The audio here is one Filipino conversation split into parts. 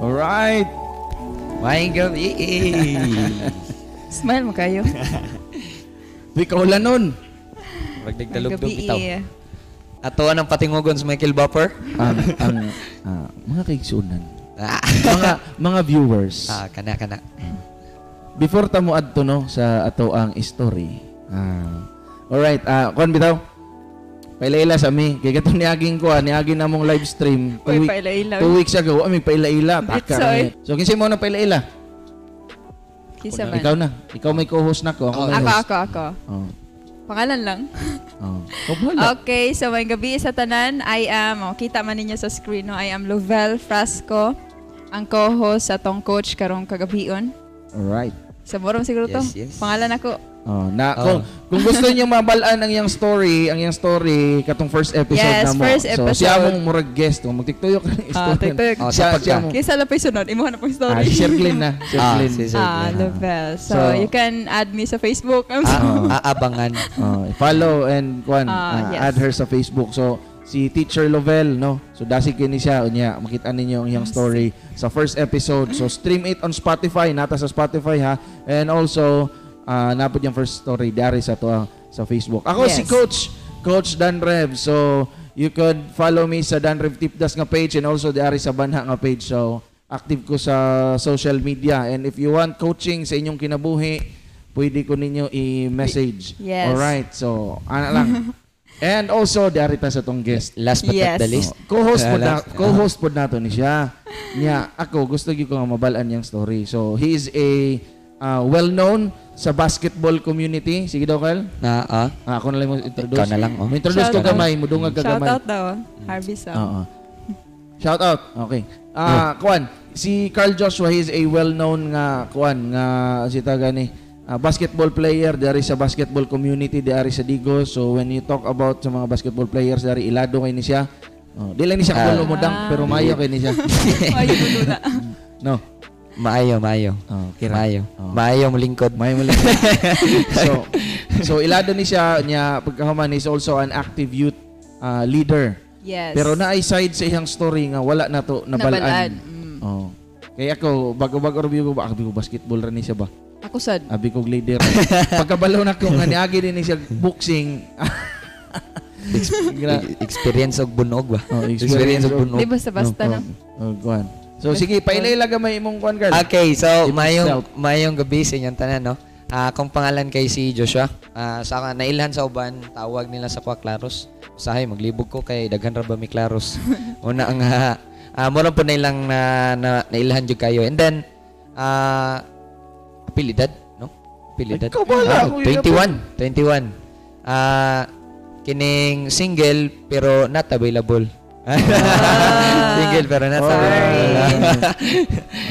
Alright. May gabi. Smile mo kayo. Di ka wala nun. Magdagdalog Gabi, bitaw. eh. Ato ang patingugon sa Michael Buffer. ang, ang ah, mga kaigsunan. Ah, mga mga viewers. ah, kana kana. Before ta mo adto no sa ato ang story. Ah. Alright, ah kon bitaw. Pailaila sa mi. Kay katong niaging ko, niaging namong live stream. Two, Uy, week- paila-ilaw. two weeks ago, ami pailaila. Taka. Kami. So kinsa mo na pailaila? Kisa man. Ikaw na. Ikaw may co-host na ko. Ako, may Ako, ako, ako. Oh. Pangalan lang. Oh. Oh. Okay, so may gabi sa tanan. I am, oh, kita man ninyo sa screen, no? I am Lovell Frasco, ang co-host sa tong coach karong kagabion. Alright. Sa morom siguro to. Yes, yes. Pangalan ako. Oh, na Oh. kung, kung gusto niyo mabalaan ang yang story, ang yang story katong first episode Yes, na mo. first So siya episode. mong murag guest, kung magtiktuyo ka ng Ah, story. tiktok. Oh, siya, siya mo. Pa yung sunod. Imuha na po yung Ah, story. si Sir Glenn na. Sir Ah, si Sir Ah. Lovell. So, So- you can add me sa Facebook. I'm Ah, sorry. aabangan. Oh, follow and kuan Ah, ah, yes. add her sa Facebook. So si Teacher Lovell, no? So dasi kini siya unya makita ninyo ang iyang story sa first episode. So stream it on Spotify, nata sa Spotify ha. And also uh, napod yung first story dari sa to ah, sa Facebook. Ako Yes. si Coach Coach Dan Rev. So you could follow me sa Dan Rev Tipdas nga page and also dari sa Banha nga page. So active ko sa social media and if you want coaching sa inyong kinabuhi, pwede ko ninyo i-message. Yes. Alright, so ana lang. And also dari ta sa tong guest. Last but Yes. not the least. Oh, co-host pod na, co-host pod nato ni siya. Niya ako gusto gyud ko nga mabalaan yang story. So he is a uh, well-known sa basketball community. Sige daw Kyle. Na, ah, Ah, ako na lang mo introduce. Ikaw na lang, oh. Mo introduce ko Shout out. gamay, mudungag ka Shout gamay. out daw. Harvey Sam. Oo. Shout out. Okay. Ah, kuan, si Carl Joshua he is a well-known nga kuan nga sita gani ah, basketball player dari sa basketball community dari sa Digos. So when you talk about sa mga basketball players dari Ilado kay ni siya. Oh, di lang ni siya Ah. uh, mudang pero mayo kay ni siya. Ay, yun na. no. Maayo, maayo. Oh, kira. Maayo. Oh. Maayo mo lingkod. May muli. so, so Ilado ni siya niya pagkahuman is also an active youth ah, leader. Yes. Pero naay side sa iyang story nga wala na to Nabalaan. nabalaan. Mm. Oh. Kaya ako, bago-bago review ko ba, abi ko basketball rin ni siya ba? Ako sad. Abi ko leader. Pagkabalo na ko, nga niagi din ni siya boxing. Gra- E- Experience og bunog ba? oh, Experience og bunog. Di basta-basta oh, na. Oh, kuhan. So sige, pailay gamay imong kuhan, Carl. Okay, so Imong mayong self. mayong gabi sa inyong tanan, no? Ah, kung pangalan kay si Joshua, ah sa nailhan sa uban, tawag nila sa Kwa Claros. Usahay maglibog ko kay daghan ra ba mi Claros. Una ang ah, ah mo po nilang na, na nailhan jud kayo. And then ah apelidad, no? Apelidad. Ikaw bala, Ah, ako 21, 21. Ah kining single pero not available. single pero available.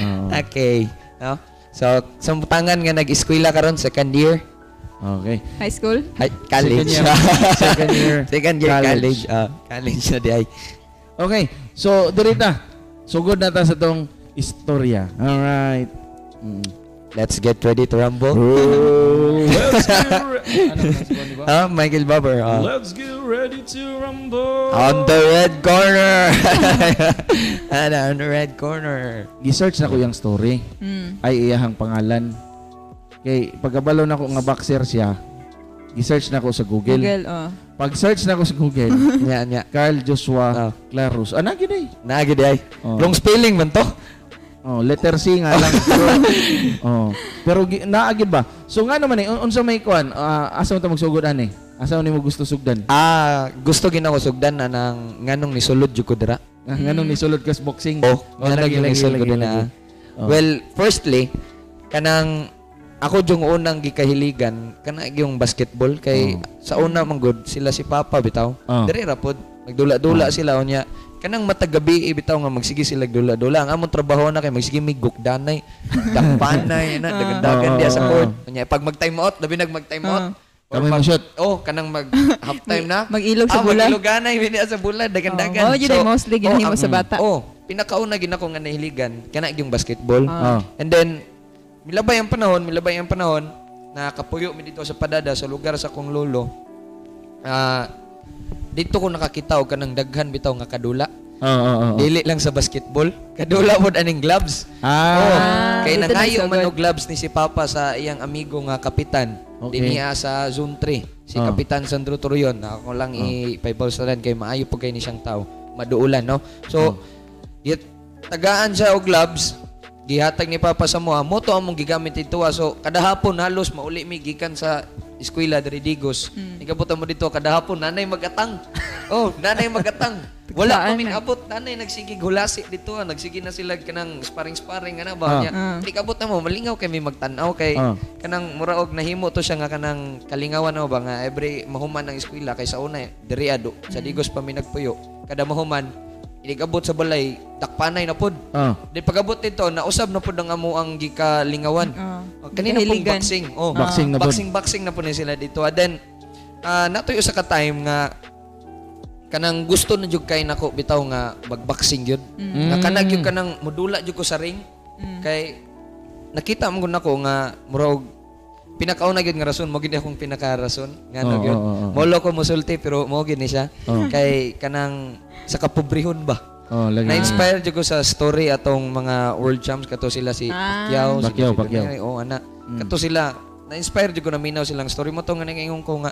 Oh, Okay. No? So, sambutangan nga nag-eskwela karon second year, okay. High school? hi, college. Second year. Second year. second year College. college. Ah, college na di ay. Okay. So, diri na. Sugod na ta sa tong istorya. Alright. Mm. Let's get ready to rumble. Let's get ready. ano? Ah, Michael Bubber. ah. Let's get ready to rumble. on the red corner. Ano, on the red corner. Gi-search na ko yung story. Mm. Ay iyahang pangalan. Kay pagkabalo na ko nga boxer siya, gi-search na ko sa Google. Google, oh. Pag-search na ko sa Google, Nya, nya. Carl Joshua Oh. Clarus. Gid ay? Naagi di ay. Oh. Long spelling man to. Oh, letter C nga lang. pero, oh, pero gi- naagid ba? So nga naman eh, un- unsa may kuan? ah, asa mo ta magsugod ani? Asa mo nimo gusto sugdan? Ah, gusto gina ko sugdan na ng nganong nisulod jud ko dira. Ah, nganong ni sulod kas boxing? Oh, Oh, nga lagi, lagi lagi, lagi, lagi. Oh. Well, firstly, kanang ako yung unang gikahiligan kana yung basketball kay sa una man good sila si Papa bitaw. Oh. Diri ra pod nagdula-dula sila unya kanang matagabi bitaw nga magsige sila dula-dula ang among trabaho na kay magsige mig gukdanay dakpanay na dagan-dagan Oh, diya sa oh, court oh. unya pag mag time out labi nag mag time out Or Kamay mo pag- shot. Oh, kanang mag half time na. Mag-ilog sa ah, bula. Mag-iloganay bini sa bula dagan-dagan. Oh, yun ay mostly ginahimo ang- sa bata. Oh, pinakauna gina ko nga nahiligan kana yung basketball. Oh. And then milabay ang panahon, milabay ang panahon na kapuyo mi dito sa Padada sa lugar sa kong lolo. Ah dito ko nakakita og kanang daghan bitaw nga kadula. Oo, oo, oo. Dili lang sa basketball. Kadula pod aning gloves. Ah. Oh, kay dito nangayo man og gloves ni si Papa sa iyang amigo nga kapitan. Okay. Dinhiya sa Zone 3. Si Oh. Kapitan Sandro Turuyon. Ako lang i-paybalsalan kay maayo po kay ni siyang tao. Maduulan, no? So, yet, tagaan siya og gloves. Gihatag ni Papa sa mua. Mo to among gigamit ito. ah. So, kada hapon halos mauli mi gikan sa eskwela diri Digos. Hmm. Ikabutan mo dito kada hapon nanay magatang. oh, nanay magatang. Wala na. abot nanay nagsige hulasi dito. ah. Nagsige na sila kanang sparring-sparring ana Ah. ba niya. Ah. Di kabot na mo malingaw kay may magtan-aw kay Ah. kanang muraog nahimo to siya nga kanang kalingawan no ba nga every mahuman ng eskwela kay sa una eh, diri ado sa Digos pa mi nagpuyo. Kada mahuman inikabot sa balay dakpanay na pod. Ah. Di pagabot dito nausab na pod ang amo ang gikalingawan. Ah. Oh, kanina pong boxing. Oh, Boxing na pod. boxing boxing na po ni sila dito. And then ah natuyo sa ka-time nga kanang gusto na jud kay nako bitaw nga magboxing yun. Nga kanag yung kanang modula jud ko sa ring. Kay nakita mo nako nga murag pinakauna gyud nga rason mo gid akong pinakarason nga Oo, oh, gyud. oo, oo. Molo ko musulti pero mo gid ni siya. Oo. Kay kanang sa kapobrehon ba. Oh, lagi. Na-inspire jud ko sa story atong mga world champs kato sila si Ah. Pacquiao, si Pacquiao, oh ana. Kato sila na-inspire jud ko na minaw silang story mo to nga nangingon ko nga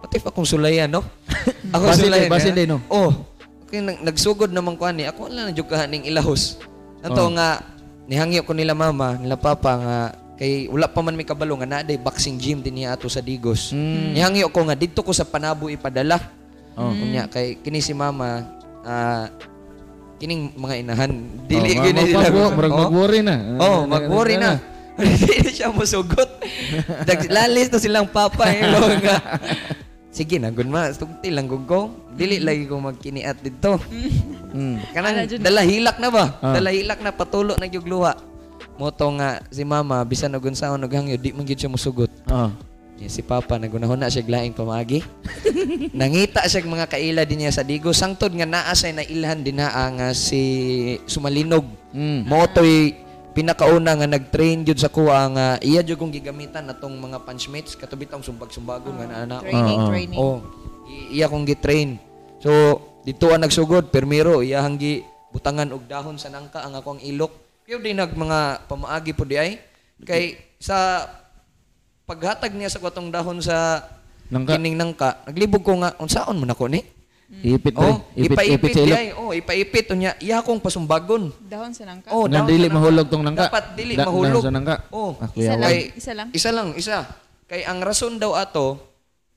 What if akong sulayan, no? ako Basin sulayan. din, basin din, no? Oh. Okay, nag- nagsugod naman ko ani. Ako lang na jud kahaning ilahos. Nato Oh. nga nihangyo ko nila mama, nila papa nga kay wala pa man may kabalo nga naa day boxing gym din niya ato sa Digos. Mm. Nihangyo ko nga didto ko sa Panabo ipadala. Oh. Unya kay kini si mama ah kining mga inahan dili oh, ma- magpag- murag Oh. mag-worry na. Oh, mag-worry na. Hindi na siya musugot. Naglalis na silang papa eh. nga. Sige na, good ma. Tugti lang gud ko. Dili lagi ko magkiniat dito. Mm. Kanang Ala, Jud. dalahilak na ba? Ah. Dalahilak na patulo na gyud luha. Moto nga si mama bisan og unsaon og hangyo di man gyud siya musugot. Oh. Si Papa nagunahon na siya glaing pamagi. Nangita siya mga kaila din niya sa Digo. Sangtod nga naa siya na ilhan din na nga si Sumalinog. Mm. Motoy pinakauna nga nag-train jud sa kuha nga iya jud kong gigamitan natong mga punchmates katubit ang sumbag-sumbagon nga naa na. Training, Oo. training. Oh, iya kong gi-train. So dito ang nagsugod permiro iya hanggi butangan og dahon sa nangka ang akong ilok. Kaya di nag mga pamaagi po di ay kay sa paghatag niya sa kwatong dahon sa Nangka. kining nangka, naglibog ko nga unsaon man ako ni? Ipit pre. Oh, Ipit, ipit ipaipit sa ilok. di ay. Oh, ipaipit unya iya akong pasumbagon. Dahon sa nangka. Oh, dahon dili sa mahulog tong nangka. Dapat dili Da- mahulog. dahon sa nangka. Oh. Ah, Isa lang. Kay- Isa lang. Isa lang, isa. Kay ang rason daw ato,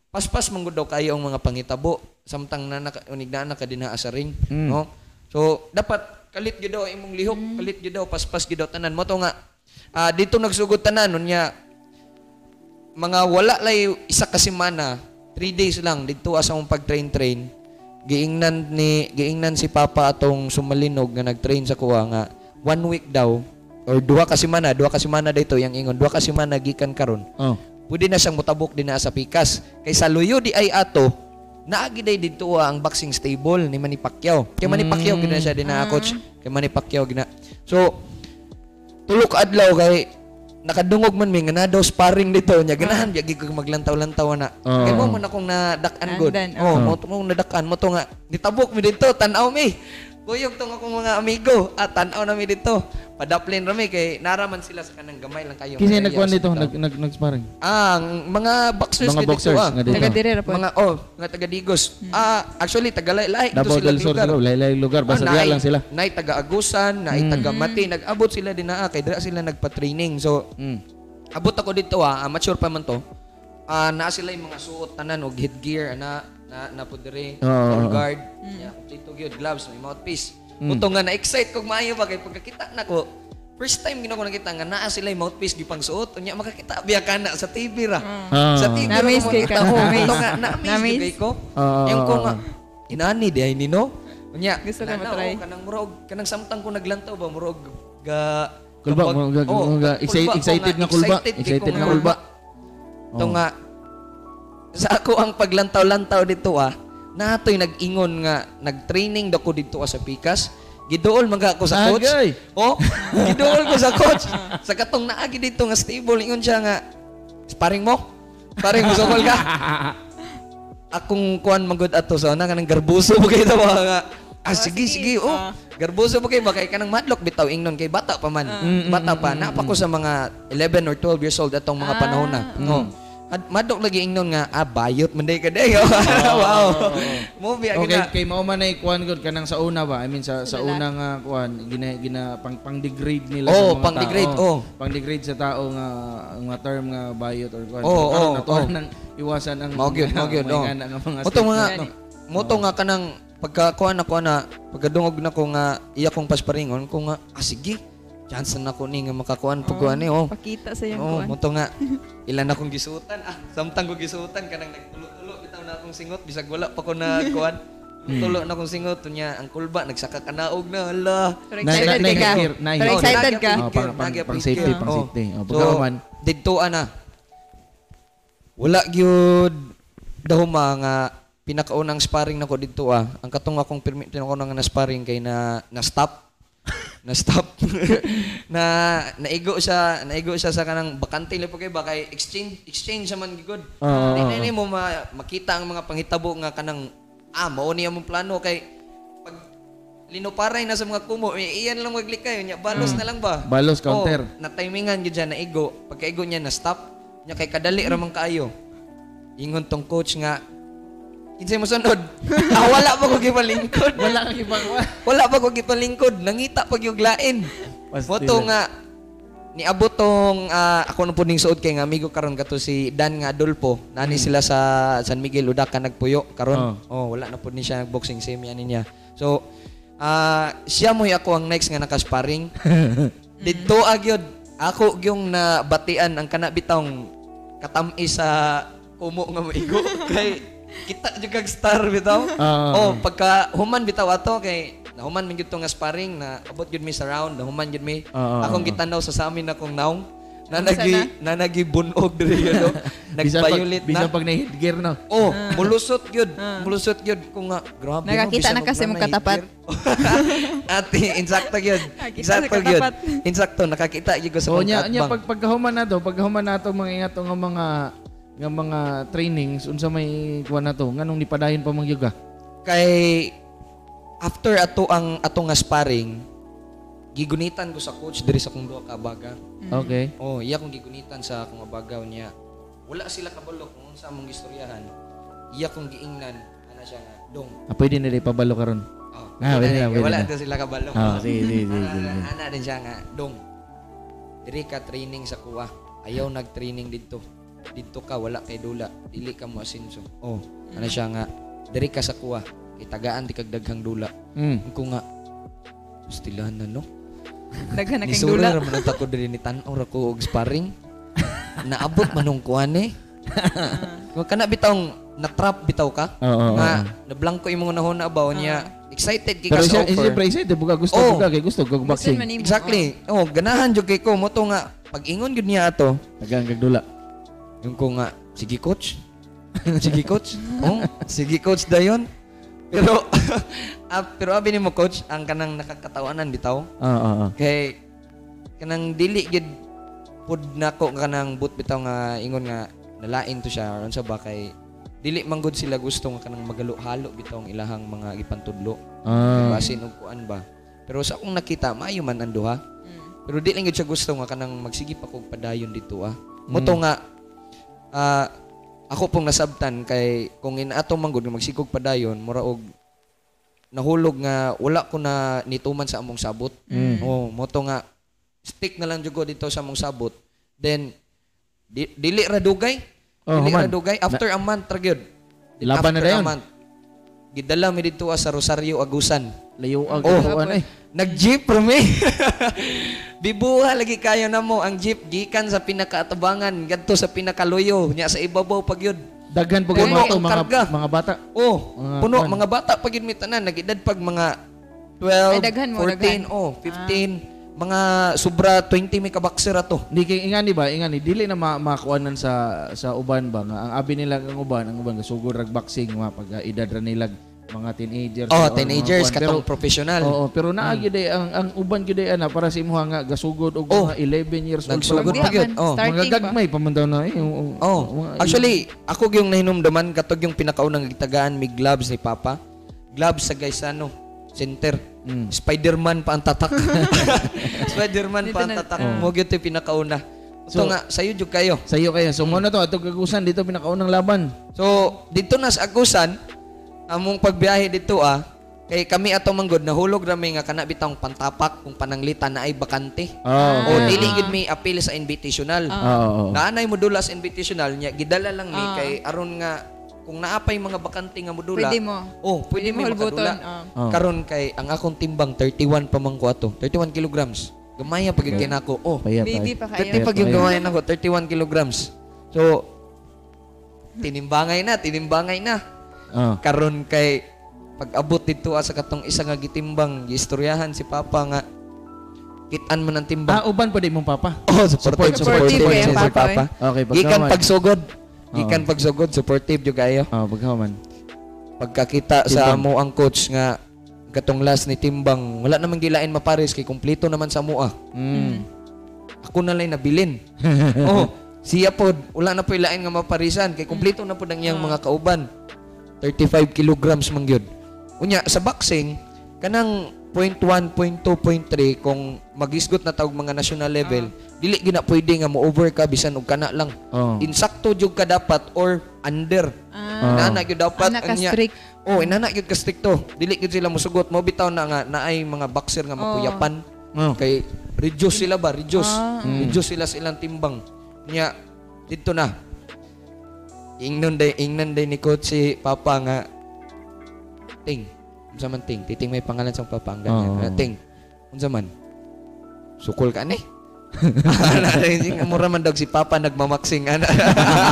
paspas man gud daw kayo ang mga pangitabo samtang na naka, unig na naka dinaa sa ring, Mm. no? So dapat kalit gyud daw imong lihok, kalit gyud daw paspas gyud daw tanan mo to nga. ah, dito nagsugod tanan unya mga wala lay isa ka semana, three days lang dito asa mong pag-train-train. Giingnan ni giingnan si Papa atong sumalinog nga nag-train sa kuha nga one week daw or duha ka semana, duha ka semana dito yang ingon, duha ka semana gikan karon. Oh. Pwede na siyang mutabok din na sa pikas. Kay sa luyo di ay ato, naagi day dito ah, ang boxing stable ni Manny Pacquiao. Kay Manny Pacquiao gina siya din na coach. Kay Manny Pacquiao gina. So tulo ka adlaw kay nakadungog man mi nga na daw sparring dito nya ganahan uh. ko maglantaw-lantaw na. Oo. Kay mo man akong nadakan good. Andan, Oh, mo to mo nadakan mo to nga nitabok mi dito tan-aw mi. Kuyog tong akong mga amigo at tan-aw na mi dito. Padaplin rami kay naraman sila sa kanang gamay lang kayo. Kinsa Nga nagkuan dito nag nag nag-sparring? Ah, ang mga boxers Mga nga dito, boxers ah. nga dito. Taga dire ra po. Mga oh, mga taga Digos. Ah, actually taga lahi ito Davao sila lugar. sila, laylay lugar basta Ah, lang sila. Naay taga Agusan, naay taga Mati, nag-abot sila din na kay dira sila nagpa-training. So, Mm. abot ako dito ah, amateur pa man to. Ah, naa sila yung mga suot tanan og headgear ana na na po dire, Oo, oo, full oo. guard, yeah, complete gyud gloves, may mouthpiece. Buto nga na-excite kog maayo ba kay pagkakita nako. First time gina ko nakita nga naa sila yung mouthpiece gipang suot unya makakita biya kana sa TV ra. Ah. Sa TV ra mo ka. ko. Ito nga na-amaze kay ko. Oo, Yung ko oo, nga inani di ay nino. Unya Gusto ko matry. oh, kanang murog kanang samtang ko naglantaw ba murog ga Kulba, kapag- oh, kulba excited- excited nga kulba. excited nga kulba. Ito nga, sa ako ang paglantaw-lantaw dito ah, natoy nag-ingon nga, nag-training dako dito ah, sa Pikas. Gidool mga ako sa coach. Agay. Oh, gidool ko sa coach. sa katong naagi dito nga stable, ingon siya nga, sparring mo? Sparring mo, sukol ka? akong kuan magud ato sa ana kanang garbuso mo kay tawa nga. Ah, sige, sige. Oh, Ah. garbuso mo kay ba kay kanang madlock bitaw ingnon kay bata pa man. Bata pa. Napa ko sa mga 11 or 12 years old atong mga Ah. panahon na. No. Ad- Madlock lagi ingnon nga ah bayot man day ka day. wow. Mo biya Okay, gina. kay mao man ay kuan gud kanang sa una ba? I mean sa sa una nga kuan gina gina pang pang degrade nila Oh, sa mga pang-degrade, tao. oh. Pang degrade sa tao nga nga term nga bayot or kuan. Oh, Karon oh, oh. nang iwasan ang Mao gyud, mao gyud. oh. nga mga Moto mga statement. moto nga kanang pagka kuan ako na pagkadungog na ko nga iya kong pasparingon ko nga ah sige chance na ko ni nga makakuan pag kuan ni oh. Pakita sa iyang Oh, kuan. moto nga ilan akong gisutan ah samtang ko gisutan kanang nagtulo-tulo bitaw na akong singot bisag wala pa ko na kuan tulo na akong singot tunya ang kulba nagsaka kanaog na hala Pero Na- excited na- ka ka. na- na- Pero na- excited ka. Oh, pang, pang, pang safety, pang Oh. safety. Oh, So, pagkahuman. didto ana. Wala gyud dahuma nga pinakaunang sparring nako didto ah. Ang katong akong permit ko nga na sparring kay na na stop. Na stop. na naigo siya, naigo siya sa kanang bakante lipo kay ba kay exchange exchange sa man gigod. Na ni mo ma- makita ang mga panghitabo nga kanang ah mao ni among plano kay pag linuparay na sa mga kumo, eh, iyan lang maglikay, nya balos na lang ba? Balos, counter. Oh, na timingan gyud dyan na igo. Pagkaigo niya na stop, nya kay kadali ra man kaayo. Ingon tong coach nga Kinsay mo sunod? ah, wala pa ko gipalingkod. Wala kang ibang Wala pa ko gipalingkod. Nangita pag yung lain. Moto nga niabot tong ah, ako na po ning suod kay nga amigo karon kato si Dan nga Adolfo. Nani sila sa San Miguel Udaca nagpuyo karon. Oh. wala na po ni siya nagboxing same yan niya. So ah siya mo ako ang next nga nakasparing. Dito agyod ako yung nabatian ang kana bitong katami sa kumo nga maigo kay kita jud kag star bitaw. Ah. oh, pagka human bitaw ato kay nahuman man gyud to nga sparring na abot gyud mi sa round, nahuman gyud mi. Ah, akong gitanaw sa samin akong naong na nagi na nagi bunog diri yun, no? Bisan pag, Nag-violet bisan na. pag na-headgear na. Oh, mulusot gyud. Mulusot gyud ko nga grabe. Nakakita bisan na kasi nanay, katapat. Ate, insakto gyud. Insakto sa gyud. Insakto nakakita gyud ko sa So mga nya nya pag pagkahuman na to, pagkahuman na to mga ingat nga mga nga mga trainings unsa may kuan na to nganong nipadayon pa mang yoga. kay after ato ang ato nga sparring gigunitan ko sa coach diri sa kong duha ka baga. Okay. Oh, iya kong gigunitan sa akong bagaw niya. Wala sila kabalo kung unsa among gistoryahan. Iya kong giingnan ana siya nga dong. Ah, pwede na rin pabalo karon. Oh, Ah, pwede na, pwede wala na. sila kabalo. Ah, sige, sige, sige, ana din siya nga dong. Diri ka training sa kuha. Ayaw nag-training dito. Dito ka wala kay dula. Dili ka mo asinso. Oh, ana siya nga diri ka sa kuha. Kay tagaan di kag daghang dula. Mm. Ko nga Stilahan na no. Daghan na Sura dula. ra man tako diri ni tan-aw ra ko og sparring. Naabot manong kuan eh. Kung kana bitawng na-trap bitaw ka. Oo, oo, nga oo. nablangko imong nahon na baw niya. Excited kay Pero ka sa siya, offer. siyempre, excited buka gusto Oh. buka kay gusto Gusto boxing. Exactly. Oh, ganahan jud kay ko mo to nga pag ingon gud niya ato. Tagang kag dula. Yung ko nga sige coach. sige coach. Oh, sige coach dayon. Pero ah, pero abi nimo coach ang kanang nakakatawanan bitaw. Oo, oo, oo. Kay kanang dili gid pud nako kanang but bitaw nga ingon nga nalain to siya aron sa ba kay dili man gud sila gusto nga kanang magalo-halo bitaw ang ilahang mga gipantudlo. Ah. Basin og kuan ba. Pero sa akong nakita maayo man ang duha. Pero di lang gid siya gusto nga kanang magsige pa kog padayon dito ah. Moto nga ah, ako pong nasabtan kay kung inato man gud nga magsigog padayon mura og nahulog nga wala ko na nituman sa among sabot. Oh, moto nga stick na lang jud ko dito sa among sabot. Then di, dili ra dugay. Oh, dili ra dugay after a month ra gyud. Laban na dayon. Gidala mi dito sa Rosario Agusan. Layo ag Oh, kuan eh. Nag-jeep ra mi. Bibuha lagi kayo na mo ang jeep gikan sa pinakaatabangan ngadto sa pinakaluyo nya sa ibabaw pag yun. Daghan po Puno mga to ang mga karga. mga bata. Oh, Mga puno kuwan. mga bata pag yun mi tanan nagidad pag mga 12, Ay, daghan mo, 14, daghan. oh, 15, mga sobra 20 mi ka boxer ato. Di kay ingani ba, ingani dili na ma makuanan sa sa uban ba nga ang abi nila ang uban, ang uban nga sugod rag boxing mga pag edad ra nila mga teenagers. Oh, mga teenagers katong Pero- professional. Oo, pero naa gyud eh, ang ang uban gyud ana para sa imong nga gasugod og Oh. mga 11 years old. Nagsugod pa lang. pa gyud. Oh. Mga gagmay pa man daw na eh. Oh, mga- actually, ako yung nahinumdaman katog yung pinakaunang gitagaan may gloves ni Papa. Gloves sa Gaisano Center. Mm. Spider-Man pa ang tatak. Spider-Man pa ang tatak. Mo gyud yung pinakauna. Ito So- nga, sayo jud kayo. Sayo kayo. So mo na to atong kagusan dito pinakaunang laban. So, dito na sa Agusan, among pagbiyahe dito ah, kay kami ato manggod nahulog ra may nga kana bitang pantapak kung pananglitan na ay bakante. Oh. O dili gid may appeal sa invitational. Oo. oo. Naanay modula sa invitational niya gidala lang ni Ah. kay aron nga kung naapay mga bakante nga modula. Pwede mo. Oh, pwede, Pwede mo makadula. oh. Oh. Karon kay ang akong timbang 31 pa man ko ato. 31 kilograms. Gamaya pag okay. kinako. Oh, Payat Baby ay. pa 30 kayo. pag yung gawain ako, 31 kilograms. So, tinimbangay na, tinimbangay na. Oh. Karon kay pag-abot dito ah, sa katong isa nga gitimbang, giistoryahan si Papa nga kitan man ang timbang. Ah, uban pa di mong papa. Oh, supportive, Supportive supportive, siya si Papa, Papa. Okay, Gikan pagkaman. pagsugod. Gikan pagsugod, supportive jud kayo. Oh, pagkaman. Pagkakita sa mo ang coach nga katong last ni Timbang, wala namang gilain mapares kay kumpleto naman sa mua. Mm. Ako na lang nabilin. oh, siya pod, wala na po ilain nga maparisan kay kumpleto na pod ang iyang mga kauban. 35 kilograms man gyud. Unya sa boxing kanang 0.1, 0.2, 0.3 kung magisgot na tawag mga national level, dili gina pwede nga mo-over ka bisan og kana lang. Oh. Insakto jud ka dapat or under. Ah. Inana gyud dapat ka anya-. Oh, inana gyud ka stricto. Dili gyud sila mosugot. Mo bitaw na nga naay mga boxer nga mapuyapan. Oh. Kay reduce sila ba? Reduce. Ah. Reduce sila sa ilang timbang. Nya dito na. Ingnon day ingnon day ni coach si Papa nga ting. Unsa man ting? Titing may pangalan sa Papa ang ganyan. Ah, ting. Unsa man? Sukol ka ni. Ana mura man daw si Papa nagmamaksing ana.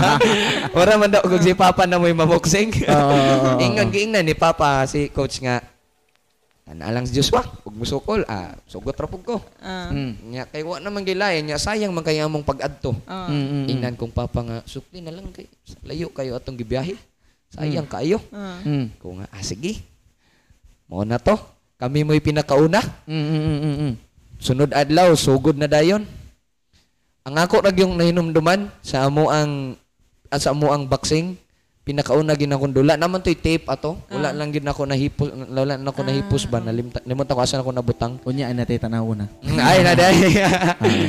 Mura man daw si Papa na may oo. Ingon giingnan ni Papa si coach nga Ana lang si Joshua, ug musukol, ah, sugot ra pug ko. Ah. Mm. Nya kay wa naman gilayan nya sayang man kay among pag-adto. Ah. Mm, mm, mm. Ingnan kong papa nga, sukli na lang kay layo kayo atong gibiyahe. Sayang kayo. Ah. Mm. Ko nga, ah sige. Mao na to. Kami mo'y pinakauna. Mm, mm, mm, mm, mm. Sunod adlaw, sugod na dayon. Ang ako rag yung nahinumduman sa amo ang sa amo ang boxing, pinakauna gid akong dula. Naman to'y tape ato. Wala lang gid ako nahipos, wala na ako nahipos ba nalimta. Limunta ko asan ako nabutang. Unya ay natay tanaw na. Ay na dai.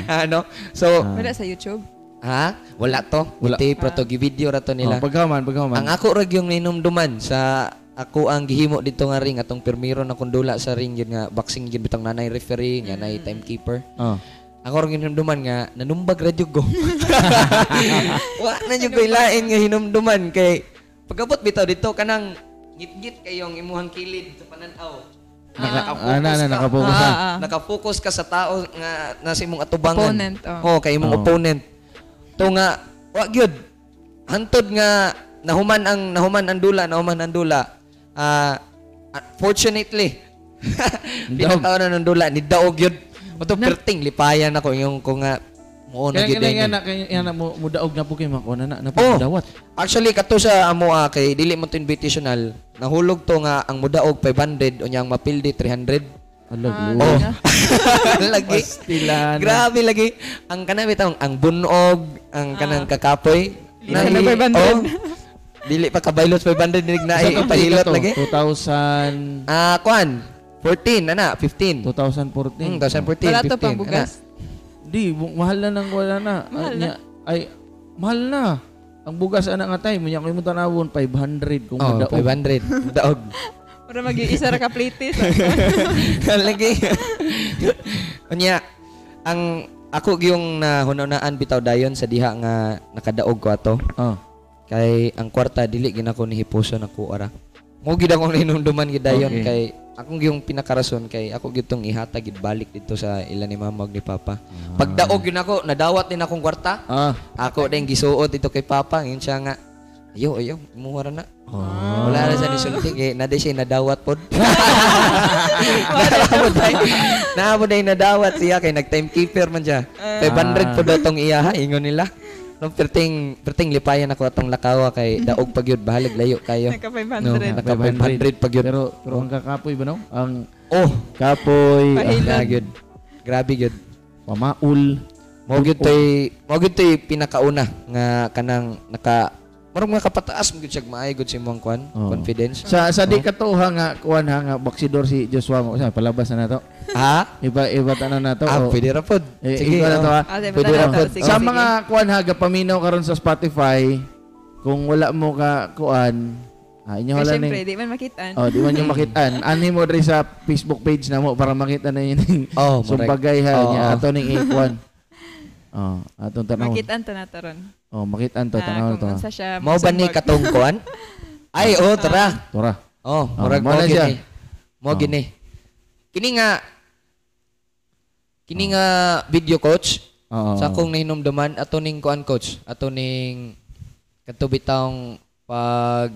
ano? So, Wala sa YouTube. ha? Wala to. Wala. Tape ra to, gi-video ra to nila. Oh, pagkaman, pagkaman. Ang ako rag yung ninumduman sa ako ang gihimo dito nga ring atong permiro na kundula sa ring yun nga boxing yun bitang nanay referee nga nanay timekeeper. Oh. Ako ring hinumduman nga nanumbag radyo ko. Wa na jud ko ilain nga hinumduman kay pagabot bitaw dito kanang gitgit kayong imuhang kilid sa pananaw. Ah, na, na, ka. nakapokus Ah, ka. ah. Nakafocus ka sa tao nga nasa imong atubangan. Opponent, oh. Oh, kay imong Oh. opponent. To nga wa gyud. Hantod nga nahuman ang nahuman ang dula, nahuman ang dula. Ah, ah, fortunately pinakaw na ng dula ni daog gyud. Mato perting lipayan ako yung ko nga mo na Kaya gyud. kaya eh. kaya na kaya na mo mudaog na po kay mako na na na Oh. dawat. Actually kato sa amo ah, kay dili mo to invitational. Nahulog to nga ang mudaog 500 unya ang mapildi 300. Alag Ah, oh. lagi. Grabe lagi. Ang kana bitang ang bunog, ang kanang kakapoy. Dili na 500. Oh, dili pa kabaylot 500 dinig na ipahilot to, lagi. 2000 Ah, kuan. 14 ana, 15. 2014. Hmm, 2014, Wala to 15. pang bugas. Di, bu- mahal na nang wala na. Mahal Ay, niya- Ay, mahal na. Ang bugas ana nga tay, munya ko mo tanawon 500 kung Oh, mudaog. 500. Daog. Para mag-iisa ra ka plates. lagi. Unya, ang ako yung nahunanaan bitaw dayon sa diha nga nakadaog ko ato. Oh. Kay ang kwarta dili gina ko nihipuson ako ara. Mo gid akong ninumduman gid dayon Okay. kay akong yung pinakarason kay ako gid tong ihatag gid balik dito sa ila ni mama ug ni papa. Pagdaog yun ako, nadawat din akong kwarta. Ah. Ako din gisuot dito kay papa, yun siya nga. Ayo, ayo, muha ra na. Oh. Wala na sa nisulti kay na siya nadawat pod. Naabot ay naabot ay nadawat siya kay nag timekeeper man siya. 500 pod daw tong iya ingon nila. No, perting perting lipayan ako atong lakawa kay daog pagyud bahalag layo kayo. Naka 500. No, naka 500 pagyud. Pero pero ang kakapoy ba no? Ang Oh, kapoy, Pahil- ah, gyud. Grabe gyud. pamaul. Mo gyud tay mo gyud tay pinakauna nga kanang naka Marong mga kapataas mo gyud siya maayo gyud si imong kwan, Oo. confidence. Sa sa di katuha nga kuan ha nga baksidor si Joshua mo. Sa palabas na nato. Ha? Iba iba tanan nato. Ah, pwede ra pod. Eh, Sige, ikaw na to oh. ha. Ah, di ba Pwede ra nato? Sige, sa sige. mga kuan ha gapaminaw karon sa Spotify kung wala mo ka kuan ah, inyo Kaya wala syempre, ning di man makitaan. Oh, di man yung makitaan. Ani mo diri sa Facebook page na mo para makita na yun. Oh, so bagay ha Oo. niya ato ning A1. Oh, atong tanaw. Makitaan to na to ron. Oh, makitaan to Ah, tanaw to. kung unsa siya Mao ba ni kwan? Ay, oh, tara. Tora. Oh, Oh, murag mo gini. Mo Oh. gini. Kini nga Kini nga video coach Oo. sa akong nahinumduman ato ning kuan coach, ato ning kadto bitawng pag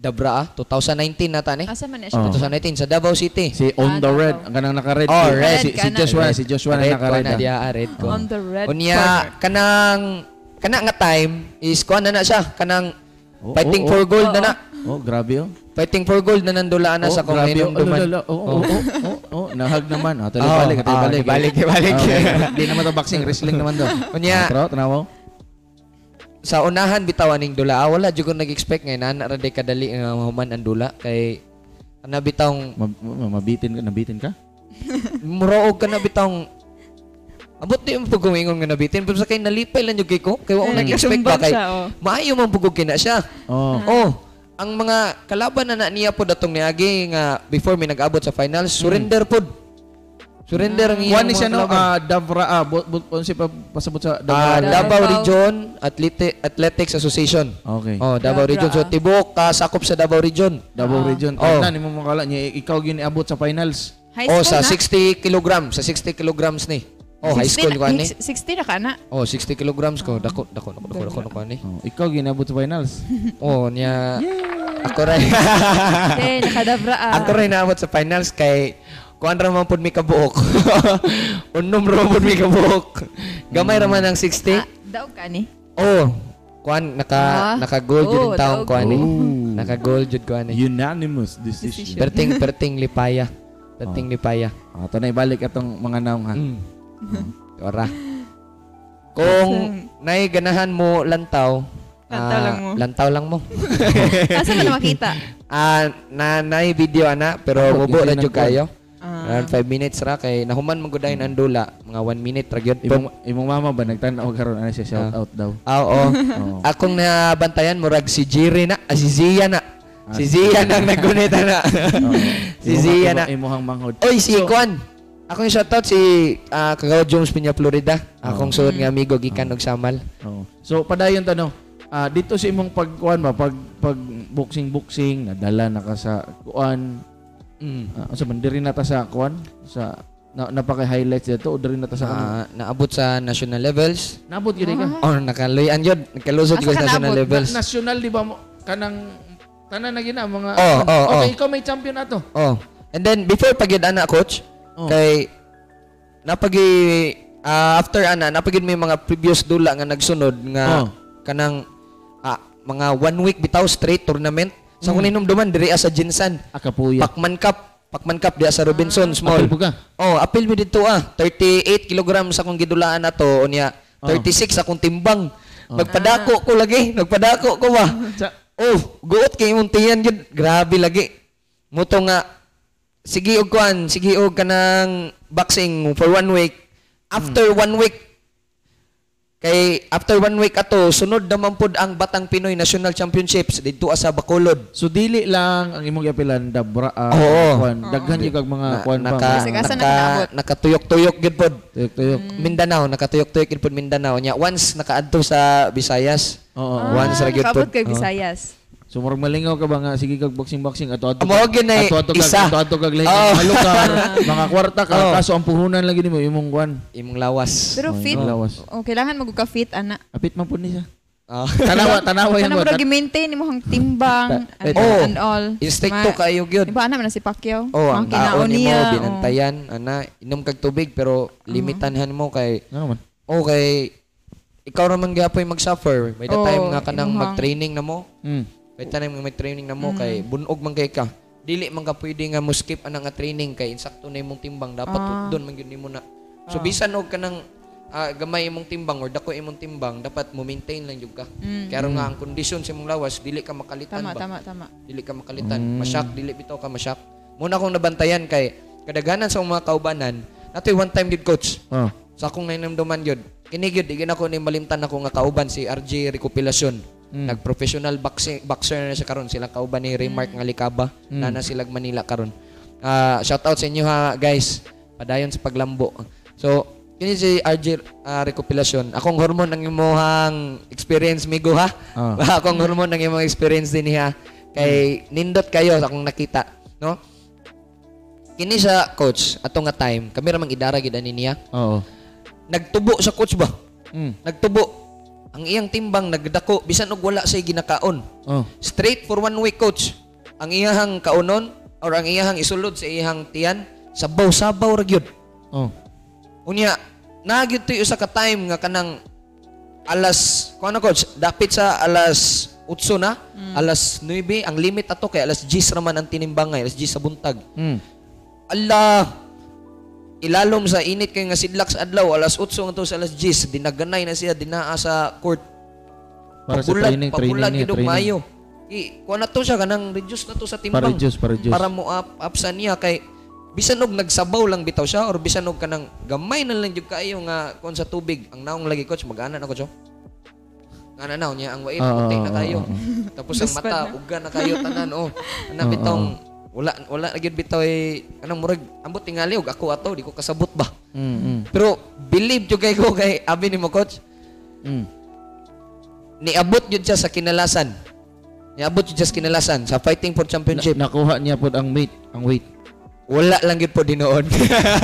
Dabra ah, 2019 nata ni. Asa man na siya? Oh. 2019 sa Davao City. Si on Ah, the red, ang kanang naka-red. Oh, red Si, si na. Joshua, Red. si Joshua na Red naka-red. na ah. diya, ah, red ko. On the red Unya kanang kana nga time is kuan na na siya, kanang Oh, fighting oh, for gold Oo. na na. Oh, grabe oh. Fighting for gold na nandulaan na Oh, sa kung oh. lalo. Oh, oh, oh, oh, oh, nahag naman. Oh, tuloy Oh, balik, tuloy oh, balik. ibalik, ibalik. Okay. Di naman to boxing, wrestling naman to. Unya, Ah, Tro, tanaw. Sa unahan bitawan ning dula ah, wala jud ko nag-expect ngay na ra day kadali nga mahuman ang dula kay ana bitawng Ma- ma- mabitin ka, nabitin ka? muroog ka na bitawng Abot di mo pag gumingon nga nabitin pero sa kay nalipay lang jud kay ko kay wa ko Eh, nag-expect ba kay siya, oh. maayo man pugog kina siya Oh. oh ang mga kalaban na na niya po datong niagi nga before may nag-abot sa finals surrender pod surrender ang Kuha ni siya no, ah, Davra, ah, bu- bu- ano siya pa pasabot sa Ah, Davra? Davao. Davao Region Athlete- Athletics Association Okay. Oh, Davao Davra, Region. So, ah. tibok ka sakop sa Davao Region. Davao Region. Oh. Oh. Na, ni mo makala niya, ikaw giniabot sa finals. High Oh, sa na? 60 kilograms. Sa 60 kilograms ni. Oh, high 60 school ko ani. 60 na ka na. Oh, 60 kilograms ko. Dako, dako, dako, dako, dako, dako, ani. Oh, ikaw giniabot sa finals. Oh, niya. Ako rin. Eh, nakadabra ah. Ako rin naabot sa finals kay kuan ra man pud mi kabuok. Unom ra pud mi kabuok. Gamay ra man ang 60. Ah, daog ka ni. Oh, kuan naka Ah. naka gold jud Oh, yung taong kuan ni. Oh. Naka gold jud kuan ni. Unanimous decision. Decision. Perting perting lipaya. Perting lipaya. Oh, ito na ibalik atong mga naong ha. Mm. Ora. Kung nay ganahan mo lantaw, Lantaw ah, lang mo. Lantaw lang mo. Asa man na makita? Ah, na nay video ana pero mubo na jud kayo. Ah. Around 5 minutes ra kay nahuman man gud ang dula, mga 1 minute ra gyud. Imong, imong mama ba nagtanaw karon ano siya shout Ah. out daw. Ah, oo. Oo. Akong nabantayan murag si Jiri na, ah, si Zia na. Si Zia nang nagunita na. Oo. si Imong- Zia imong- na. Imuhang manghod. Oy, si Kwan. Ako yung shoutout si ah, Kagawa Jones Piña, Florida. Akong suod nga amigo gikan og Samal. Oo. So padayon tanong. Ah, dito sa imong pagkuan ba pag pag boxing boxing nadala na ka sa kuan Mm. Ah, sa man diri na ta sa kuan sa na, napaka highlights dito o diri na ta sa kanang Ah, naabot sa national levels. nabot gyud ka. Oh, nakaluyan yun. Nakalusot Asa ko ka sa national naabot? levels. Na, national di ba mo kanang tanan na gina mga Oo, oo, Okay, oo. ikaw may champion ato. Oh. And then, before pag yun, ana, coach, Oh. kay, napagi, ah, after ana, napagid may mga previous dula nga nagsunod nga Oh. kanang ah, mga one week bitaw straight tournament. Sa mm. kuninong duman, diri sa Jinsan. Akapuya. Pacman Cup. Pacman Cup di sa Robinson, small. Apil po ka. Oh, apil mi dito ah. 38 kilograms akong gidulaan na to. Unya, Oh. 36 akong timbang. Nagpadako ko lagi. Nagpadako ko ba? Sa Oh, guot kay tiyan yun. Grabe lagi. Muto nga, sige og kuan, sige og kanang boxing for one week. After one week, kay after one week ato, sunod naman pod ang Batang Pinoy National Championships dito sa Bacolod. So dili lang ang imong giapilan dabra ah, Oo. kuan. Daghan yung kag mga Na, kuan pa. naka, Kasi naka, naabot? nakatuyok-tuyok gid pod. Tuyok tuyok. Mindanao, nakatuyok-tuyok gid pod Mindanao. Nya once nakaadto sa Visayas, Oo. Once ra gyud Kabot pod. kay Oh. Visayas. So murag malingaw ka ba nga sige kag boxing boxing ato ato. Gyud na ato ato kag isa. ato ato kag lahi Oo. mga lugar, mga kwarta ka Oo. kaso ang puhunan lagi nimo imong kuan. imong lawas. Pero Oh, fit. imong lawas. Oh, kailangan magug ka fit ana. Apit man pud ni siya. Oh. Tanawa tanawa yan mo gi-maintain mo hang timbang and, Oh. and all. Instricto Ma- kayo gyud. Di ba ana man na si Pacquiao? Oh, ang kaon nimo oh. binantayan ana inom kag tubig pero limitanhan mo kay Ano man? oh kay ikaw ra man gyapon mag-suffer. By the Oo, time nga kanang mag-training na mo, Mm. The time nga mag-training na mo kay bunog man kay ka. Dili man ka pwede nga mo skip anang nga training kay insakto na imong timbang dapat Ah. doon man gyud nimo na. So bisan og kanang ah, gamay imong timbang or dako imong timbang dapat mo maintain lang jud ka. Mm. Kaya nga ang kondisyon sa imong lawas dili ka makalitan Tama, ba. tama, tama. Dili ka makalitan. Masyak, dili bitaw ka masyak. Muna akong nabantayan kay kadaghanan sa mga kaubanan, natoy one time did coach. Oh. Sa akong nainamduman yun, kini gyud di ako ni malimtan ako nga kauban si RJ Recopilacion. Nag-professional boxing, boxer na siya karon sila kauban ni Remark nga Likaba na na sila Manila karon. Ah, shout out sa inyo ha guys. Padayon sa paglambo. So, kini si RJ ah, Recopilacion. Akong hormone ang imong experience migo ha. Ah. akong hormone ang imong experience din ha. Kay nindot kayo sa akong nakita, no? Kini sa coach ato nga time, kami ra mang idara gid ani niya Oo. nagtubo sa coach ba? Mm. Nagtubo. Ang iyang timbang nagdako bisan og wala say ginakaon. Oh. Straight for one week coach. Ang iyahang kaunon or ang iyahang isulod sa iyahang tiyan sabaw-sabaw ra gyud. Oh. Unya nagyud to usa ka time nga kanang alas kuan na coach dapit sa alas 8 na, alas 9 ang limit ato kay alas 10 ra man ang tinimbang alas 10 sa buntag. Mm. Allah ilalom sa init kay nga sidlak sa adlaw alas 8 nga to sa alas 10 dinaganay na siya dinaa sa court. Para sa training, training pabulag niya, maayo i kuha na to siya kanang reduce na to sa timbang. Pa-reduce, pa-reduce. para mo up up sa niya kay bisan og nagsabaw lang bitaw siya or bisan og kanang gamay na lang jud kaayo nga kon sa tubig. Ang naong lagi coach magana na ko coach nga na niya ang waib Oo, puti na oo, kayo. tapos ang mata uga na kayo tanan oh. Ana Oo, bitong wala wala na gyud bitaw eh kanang murag ambot tingali og ako ato di ko kasabot ba Mm. Mm. pero believe jud kay ko kay abi ni mo coach Mm. niabot yun siya sa kinalasan. Niabot yun siya sa kinalasan sa fighting for championship. Na- nakuha niya po ang weight, ang weight. Wala lang yun po dinoon.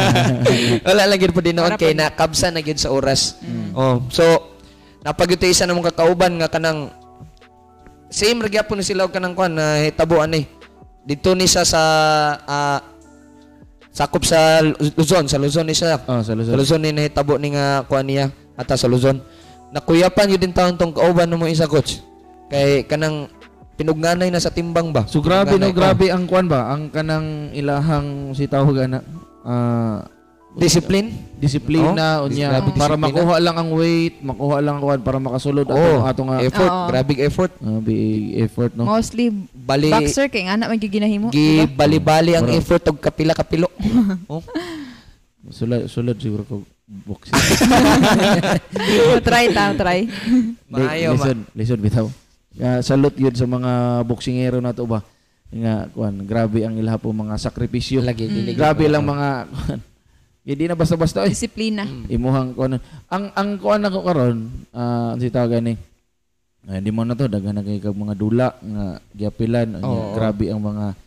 Wala lang yun po dinoon kay nakabsa na yun sa oras. Oh, so napagyutay isa namong kakauban nga kanang same ra gyapon ni sila og kanang kwan na hitabuan ni. Dito ni siya sa ah, sakop sa Luzon, sa Luzon ni siya. Oh, sa Sa Luzon. Luzon ni nahitabo ni nga kuan niya ata sa Luzon. Nakuyapan yun din taon tong kauban mo isa coach. Kay kanang pinugnganay na sa timbang ba? So grabe no, grabe ang kwan ba? Ang kanang ilahang si tawag na ah, Discipline? disiplina Oh, unya grabe para disiplina. makuha lang ang weight, makuha lang ang kwan para makasulod ato Oh, ato nga effort, Oo. grabe effort. ah, big effort no. Mostly Bali boxer kay nga na man gyud ginahimo. gi bali-bali ang effort og kapila-kapilo. oh. Sulod sulod siguro ko boxing. Try ta, try. Maayo ma. listen, listen bitaw. Uh, salute yun sa mga boksingero na to ba. Nga kwan, grabe ang ilaha po mga sakripisyo. Lagi dili Grabe lang mga kwan. Hindi na basta-basta eh. Disiplina. Imuhang kuan ang ang kuan ako karon ah ang sitagan ni Ah, hindi mo na to daghan na kay kag mga dula nga giapilan Oo. grabe ang mga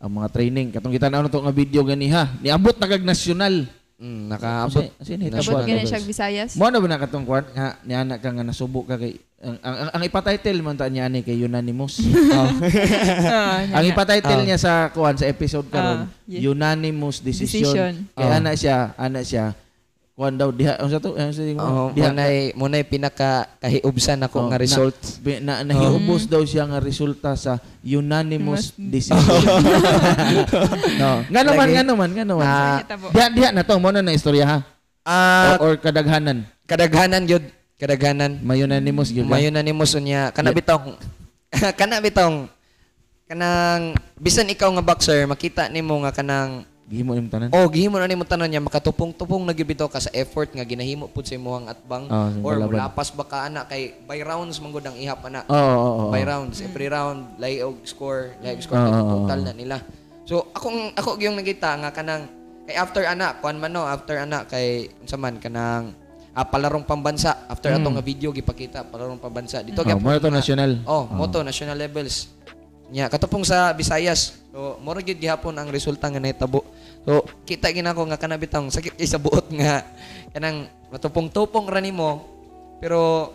ang mga training katong kita na ano to nga video gani ha niabot na kag nasyonal Mm, nakaabot. Kasi- kasi Abot gani siya Visayas. mo na ba na katong kuan nga ni anak ka nga nasubo ka kay ang ang, ang, ang ipatitle man ta niya ni kay unanimous Ah, ang ipatitle Ah. niya sa kuan sa episode karon Ah, yeah. unanimous decision, Decision. kay Ah. ana siya ana siya kuan daw diha ano sa to ano sa Oh, diha munay munay pinaka kahiubsan ako Oh, nga result. Na, na, nahiubos daw siya nga resulta sa unanimous decision. no. Nga naman, nga naman, nga naman. Tabo. diha, diha na to, mo na na istorya ha. Ah, or, or kadaghanan. kadaghanan gyud, kadaghanan. May unanimous gyud. na ni Musunya. Kana bitong kana bitong kanang bisan ikaw nga boxer makita nimo nga kanang Gihimo nimong tanan. oh gihimo na nimo tanon niya makatupong-tupong na gyud bitaw ka sa effort nga ginahimo pud sa imong atbang Oh, or mulapas ba ka ana kay by rounds man gud ang ihap ana. Oo, oo, oo. By rounds every round lay og score, lay og score Oo, kay oo, total oo. na nila. So akong ako gyung nakita nga kanang kay after ana kuan man no after ana kay unsa man kanang ah, palarong pambansa after atong nga video gipakita palarong pambansa dito Oh, gyapon mo na to nga- national. Oh, moto national levels. Nya katupong sa Visayas. So mura gyud gihapon ang resulta nga nahitabo. So kita gina ko nga kana bitang sakit kay sa buot nga kanang matupong-tupong ra nimo pero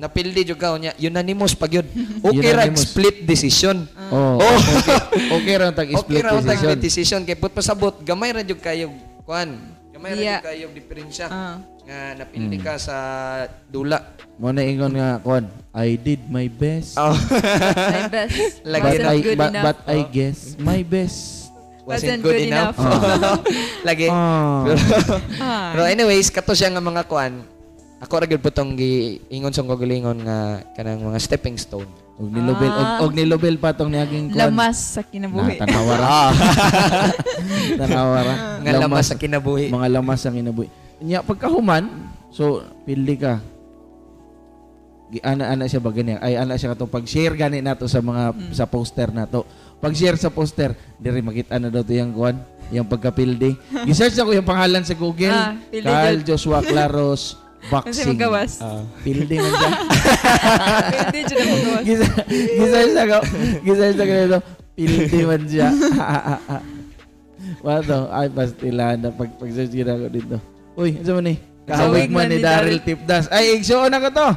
napildi jud ka nya unanimous pag yun. Okay ra split decision. Oh, Oh. okay. Okay ra tag Okay split ra ang decision. decision kay put pasabot gamay ra jud kayo kuan. Gamay ra Yeah. jud kayo diferensya. Ah. nga napili Hmm. ka sa dula. Mo na ingon nga kuan, I did my best. Oh. My best. Lagi but Wasn't I good but, enough. but I guess my best. Wasn't good enough. Lagi. Ah. Ah. Pero anyways, kato siya nga mga kuan. Ako ra gyud putong giingon sa kagalingon nga kanang mga stepping stone. Og nilobel og, Ah. og nilobel pa tong niaging kuan. Lamas sa kinabuhi. Na, tanawara. tanawara. Nga lamas sa kinabuhi. Mga lamas ang inabuhi. Nya pagkahuman, so pildi ka. Gi ana ana siya ba ganyan? Ay ana siya kato pag-share gani nato sa mga sa poster nato. Pag-share sa poster, diri makita na daw to yung kuan, yung pagkapildi. Gi-search ako yung pangalan sa Google. Ah, Carl. Joshua Claros Kasi boxing. magawas. Pildi man siya. Hindi siya na magawas. Gisa gisa ko. Gisa sa ganito. Pildi man siya. Wato, ay pastila na pag pag search gina ko dito. Uy, ano man ni? Kahawig man ni Daryl Tipdas. Ay, igsuon na ko to.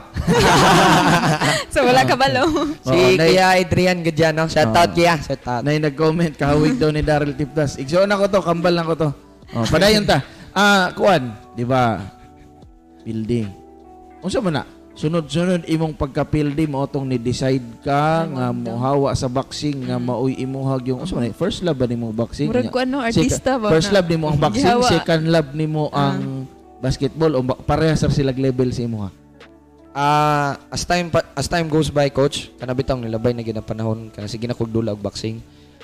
So wala ka balo. Si Oo, nay- Kuya Adrian Gadiano. Shout out Kuya. Shout out. Na nag-comment, kahawig daw ni Daryl Tipdas. Igsuon na ko to, kambal lang ko to. Oh, padayon ta. Ah, kuan, di ba? Pildi. Unsa man na? Sunod-sunod imong pagka-pildi mo tong ni decide ka nga mohawa sa boxing nga maoy imuhag yung unsa man ni? First love ba nimo boxing? Murag ko ano, artista ba? First na- love nimo ang boxing, Gihawa. second love nimo ang basketball o ba- parehas ra sila level sa imo ha. Ah, as time pa- as time goes by coach, kana bitang nilabay na gid ang panahon kana sige na kog dula og boxing.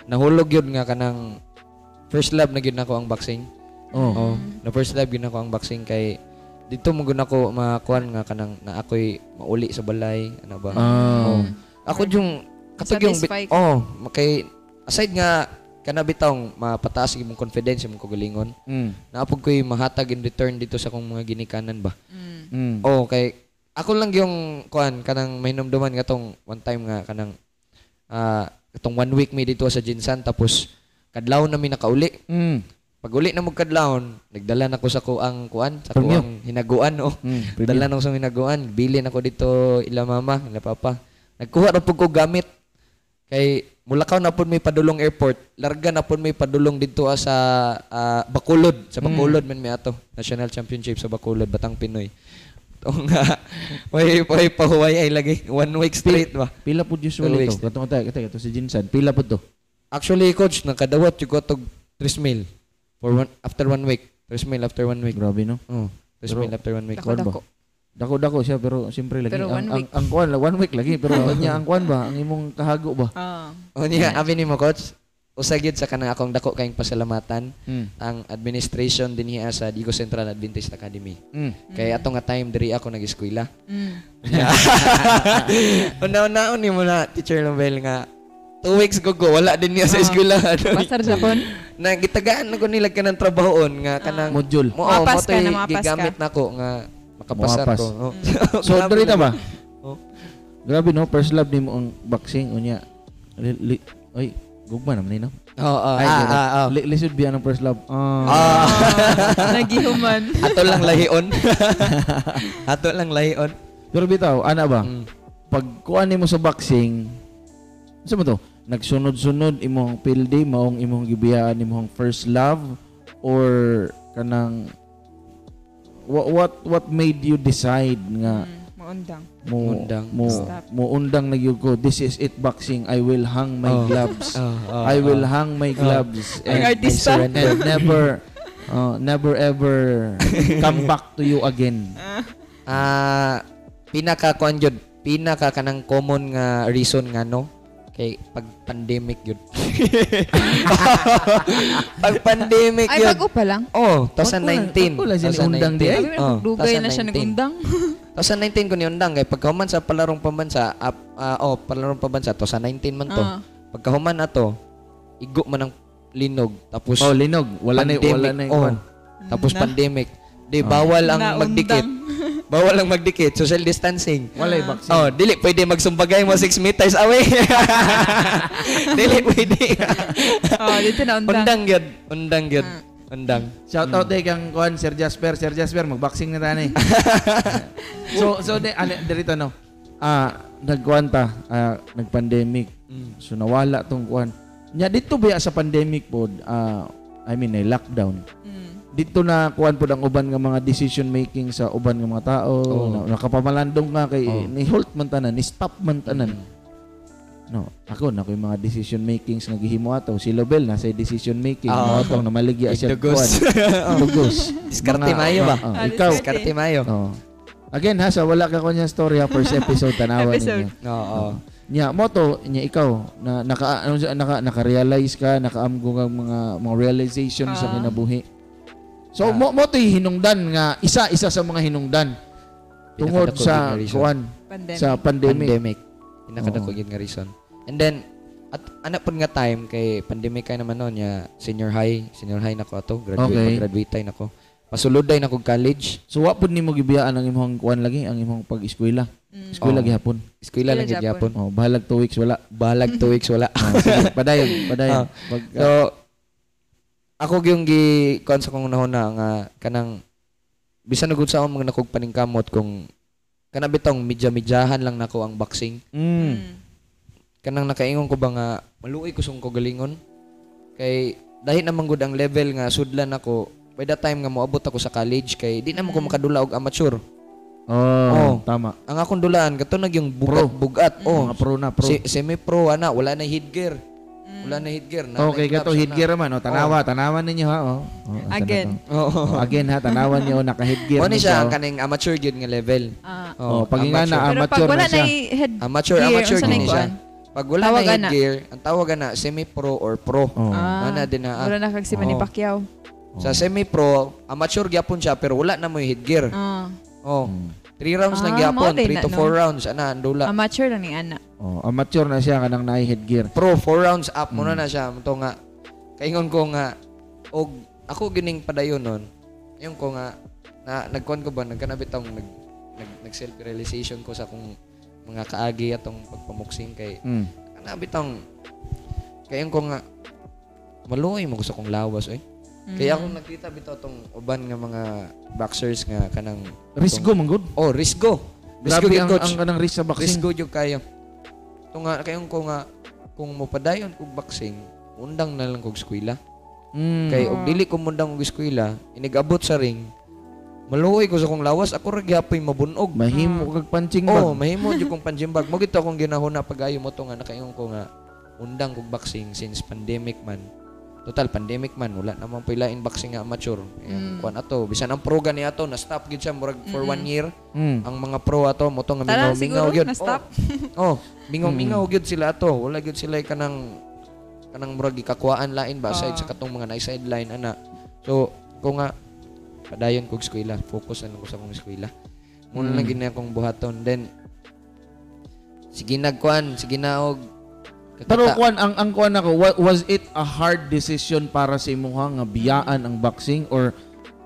Nahulog yun nga kanang first love na gyud nako ang boxing. Oh. Oh, na first love gyud nako ang boxing kay dito mo gyud nako makuan nga kanang na ako'y mauli sa balay, ano ba? Ah. Oh. Ako yung katog yung bit- oh, kay aside nga kana bitong mapataas imong confidence imong kagalingon. Mm. Naapog ko'y mahatag in return dito sa kong mga ginikanan ba. Mm. Oh, kay ako lang yung kuan kanang mahinumduman nga tong one time nga kanang ah itong one week mi dito sa Jinsan tapos kadlaw na mi nakauli. Mm. Pag uli na mo kadlawon, nagdala na ko sa ko ang kuan, sa Premium. ang hinaguan oh. Mm. Dala na ko sa hinaguan, bili na ko dito ila mama, ila papa. Nagkuha ra pud ko gamit. Kay Mulakaw na pud may padulong airport, larga na pud may padulong dito ah, sa ah, Bacolod, sa Bacolod man mi ato, National Championship sa Bacolod, Batang Pinoy. To nga, way way pahuway ay lagi, one week straight ba. Pila po usually Two weeks. to? Katong tayo, katong si Jinsan. Pila po to? Actually, coach, nakadawat yung ko tog 3 mil for one, after one week. 3 mil after one week. Grabe no? Oh, 3 Pero- mil after one week. Kuwan ba? Dako-dako. Dako-dako siya pero siyempre lagi Pero ang, one ang, week. ang, kuwan one week lagi pero kanya ang kuwan ba ang imong kahago ba? Ah. O niya, abi ni mo coach, usag yun sa kanang akong dako kayong pasalamatan Mm. ang administration din niya sa Digo Central Adventist Academy. Mm. Kay ato nga time diri ako nag-eskwela. Mm. Una-una ni mo na teacher Nobel nga two weeks ko ko wala din niya sa eskwela. Pasar Japon. na gitagaan na ko nila kanang trabahoon nga kanang Module. mo oh, mo Mapas ka to'y na, mapas ka. gigamit nako nga makapasar Mapas. ko. Oh. So dito ba? Oh. Grabe no, first love nimo ang boxing unya. Li, li, oy, gugma naman ni no. Oo, oh, Ay, ah, ah, ah. Li, lisod biya ng first love. Ah. Ah. Nagihuman. Ato lang lahion. Ato lang lahion. Pero bitaw, ana ba? Mm. Pag kuan nimo sa boxing, sa mo to? Nagsunod-sunod imong pildi maong imong gibiyaan imong first love or kanang what what what made you decide nga Mm. Maundang. mo Undang. mo Stop. mo undang na gyud ko this is it boxing I will hang my Oh. gloves Oh, oh, I will oh. hang my gloves Ang and. I surrender. and never uh, never ever come back to you again Ah, pinaka kuan jud, pinaka kanang common nga reason nga no kay pag pandemic yun. pag pandemic Ay, yun. bago pa lang. Oh, Wala- 2019. wala sila undang di, ay? Oh, dugay na siya 2019. nagundang. 2019 ko ni undang kay pagkahuman sa palarong pambansa, ap, ah, oh, palarong pambansa to sa 19 man to. Ah. Pagkahuman na to, igo man ang linog tapos oh linog wala na pandemic. wala na oh, tapos Na. pandemic. Di bawal ang Naundang. magdikit. Bawal ang magdikit, social distancing. wala yung boxing Oh, dili pwede magsumbagay mo 6 meters away. dili pwede. oh, dito na undang. Undang gyud, undang gyud. Undang. Shout out day kang kuan Sir Jasper, Sir Jasper mag-boxing na tani. so so de ano dirito no. Ah, nagkuan ta, ah, nag-pandemic. So nawala tong kuan. Nya dito ba sa pandemic pod, ah I mean ay lockdown. Mm. Dito na kuan pud ang uban nga mga decision making sa uban nga mga tao Oo. na, nakapamalandong nga kay Oo. ni halt man tanan ni stop man tanan Mm. no ako na koy mga decision makings nga gihimo ato si Lobel na sa decision making mo atong na maligya siya kuan dugos Diskarte mayo ba? Oo, Ah, ikaw diskarte. Mayo. oh. again ha sa wala ka kunya story ha first episode Episode. ninyo Oo. Nya mo to nya ikaw na naka ano naka naka-realize ka nakaamgo nga mga mga realization sa Ah. kinabuhi. So Ah. mo mo to hinungdan nga isa-isa sa mga hinungdan tungod sa kuan sa pandemic. pandemic. Pinakadako Oo. gyud nga reason. And then at anak pud nga time kay pandemic kay naman noon ya senior high, senior high nako ato, graduate Okay. graduate tay nako. Pasuluday nako college. So wa pud nimo gibiyaan ang imong kuan lagi ang imong pag-eskwela. Mm. Eskwela Oo. gihapon. Eskwela lang yapon. Oh, bahalag 2 weeks wala. Balag 2 weeks wala. Oh, sige, padayon, padayon. Ah. Pag, So ako gyung gi kon sa kong nahuna nga kanang bisan ugod sa akong mga nakog paningkamot kung kana bitong medya-medyahan lang nako ang boxing. mm, Mm. kanang nakaingon ko ba nga maluoy ko sung ko galingon kay dahil naman gud ang level nga sudlan ako by the time nga moabot ako sa college kay di naman ko makadula og amateur oh, Oo. tama. ang akong dulaan kato nag yung bugat bugat Oh, oh mga pro na pro. si, semi pro ana wala na headgear wala na headgear na okay, kato headgear man, oh, tanawa, tanawan ninyo ha, oh. oh asa na Again. to? oo Oh, again ha, tanawan niyo naka-headgear Mo ni na siya ang oh. kaning amateur gyud nga level Ah. Oh, pag nga na Pero amateur pag wala na siya. na head amateur gear, amateur unsa na siya pag wala na headgear ang tawag na semi pro or pro Oh. Ah. Ana din na Wala na kag si Manny Oo. Pacquiao. sa semi pro amateur gyapon siya pero wala na mo yung headgear Ah. oh Mm. Three rounds lang Ah, gyapon, mao din three na, to no? four rounds, ana, andula. Amateur lang ni ana. Oh, amateur na siya kanang naay headgear. Pro, four rounds up, muna Mm. na siya. Ito nga, kaingon ko nga, og, ako gining padayon nun, yung ko nga, na, nagkuhan ko ba, nagkanabitang, nag, nag, nag self-realization ko sa akong mga kaagi atong pagpamuksing kay, Mm. kanabitang, kayon ko nga, maluoy mo gusto kong lawas, eh. Mm. Kaya ako nakita bitaw tong uban nga mga boxers nga kanang Risgo man good. oh risgo risgo Grabe gyud ang, coach ang kanang risk sa boxing. Risgo jud kayo. Ito nga, kayong ko nga, kung mopadayon kog boxing, undang na lang kog eskwela. Mm. Kay og dili ko mundang og eskwela, inigabot sa ring, maluoy ko sa kong lawas, ako ra gyapon mabunog. mahimo kag punching Oh, bag. mahimo jud kong panjimbag. Mo gito akong ginahuna pagayo mo to nga nakaingon ko nga undang kog boxing since pandemic man. Total pandemic man wala namang pilain boxing nga amateur. Mm. Kuan ato, bisan ang pro gani ato na stop gid siya murag for one year. Mm. Ang mga pro ato mo to nga Tara, mingaw-mingaw siguro, gyud. na-stop. Oh, mingaw-mingaw gyud sila ato. Wala gyud sila kanang kanang murag gikakuhaan lain ba aside Ah. sa katong mga na sideline ana. So, ko nga padayon kog eskwela, focus lang ko sa akong eskwela. Muna Mm. lang gini akong buhaton then sige nagkuan, sige na og Pero kuan ang ang kuan ako wa- was it a hard decision para sa imuha nga biyaan ang boxing or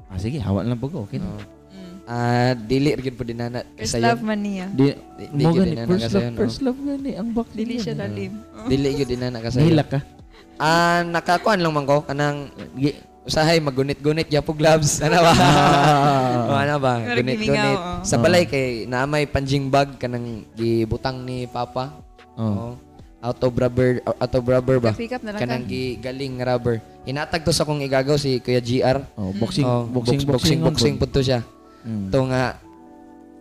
ah sige hawa lang pag okay na. Oh. Mm. Ah, dili ra gyud pud dinana First kasayon. love man niya. Di, Di, di mo gani dinana first love first love gani ang boxing. Dili siya gani. lalim. Dili gyud dinana kasayon. Nahila ka. Ah, nakakuan lang man ko kanang Gi- usahay magunit-gunit ya po gloves. Ano ba? Ah. o ano ba? Gunit-gunit. Sa balay kay naamay panjing bag kanang gibutang ni papa. Oh. Out of rubber, out of rubber ba? Pick up na lang Kanang ka. gi galing rubber. Hinatag to sa kong igagaw si Kuya GR. Oh, boxing, Oh, boxing, box- boxing, boxing po. pud to siya. Mm. To nga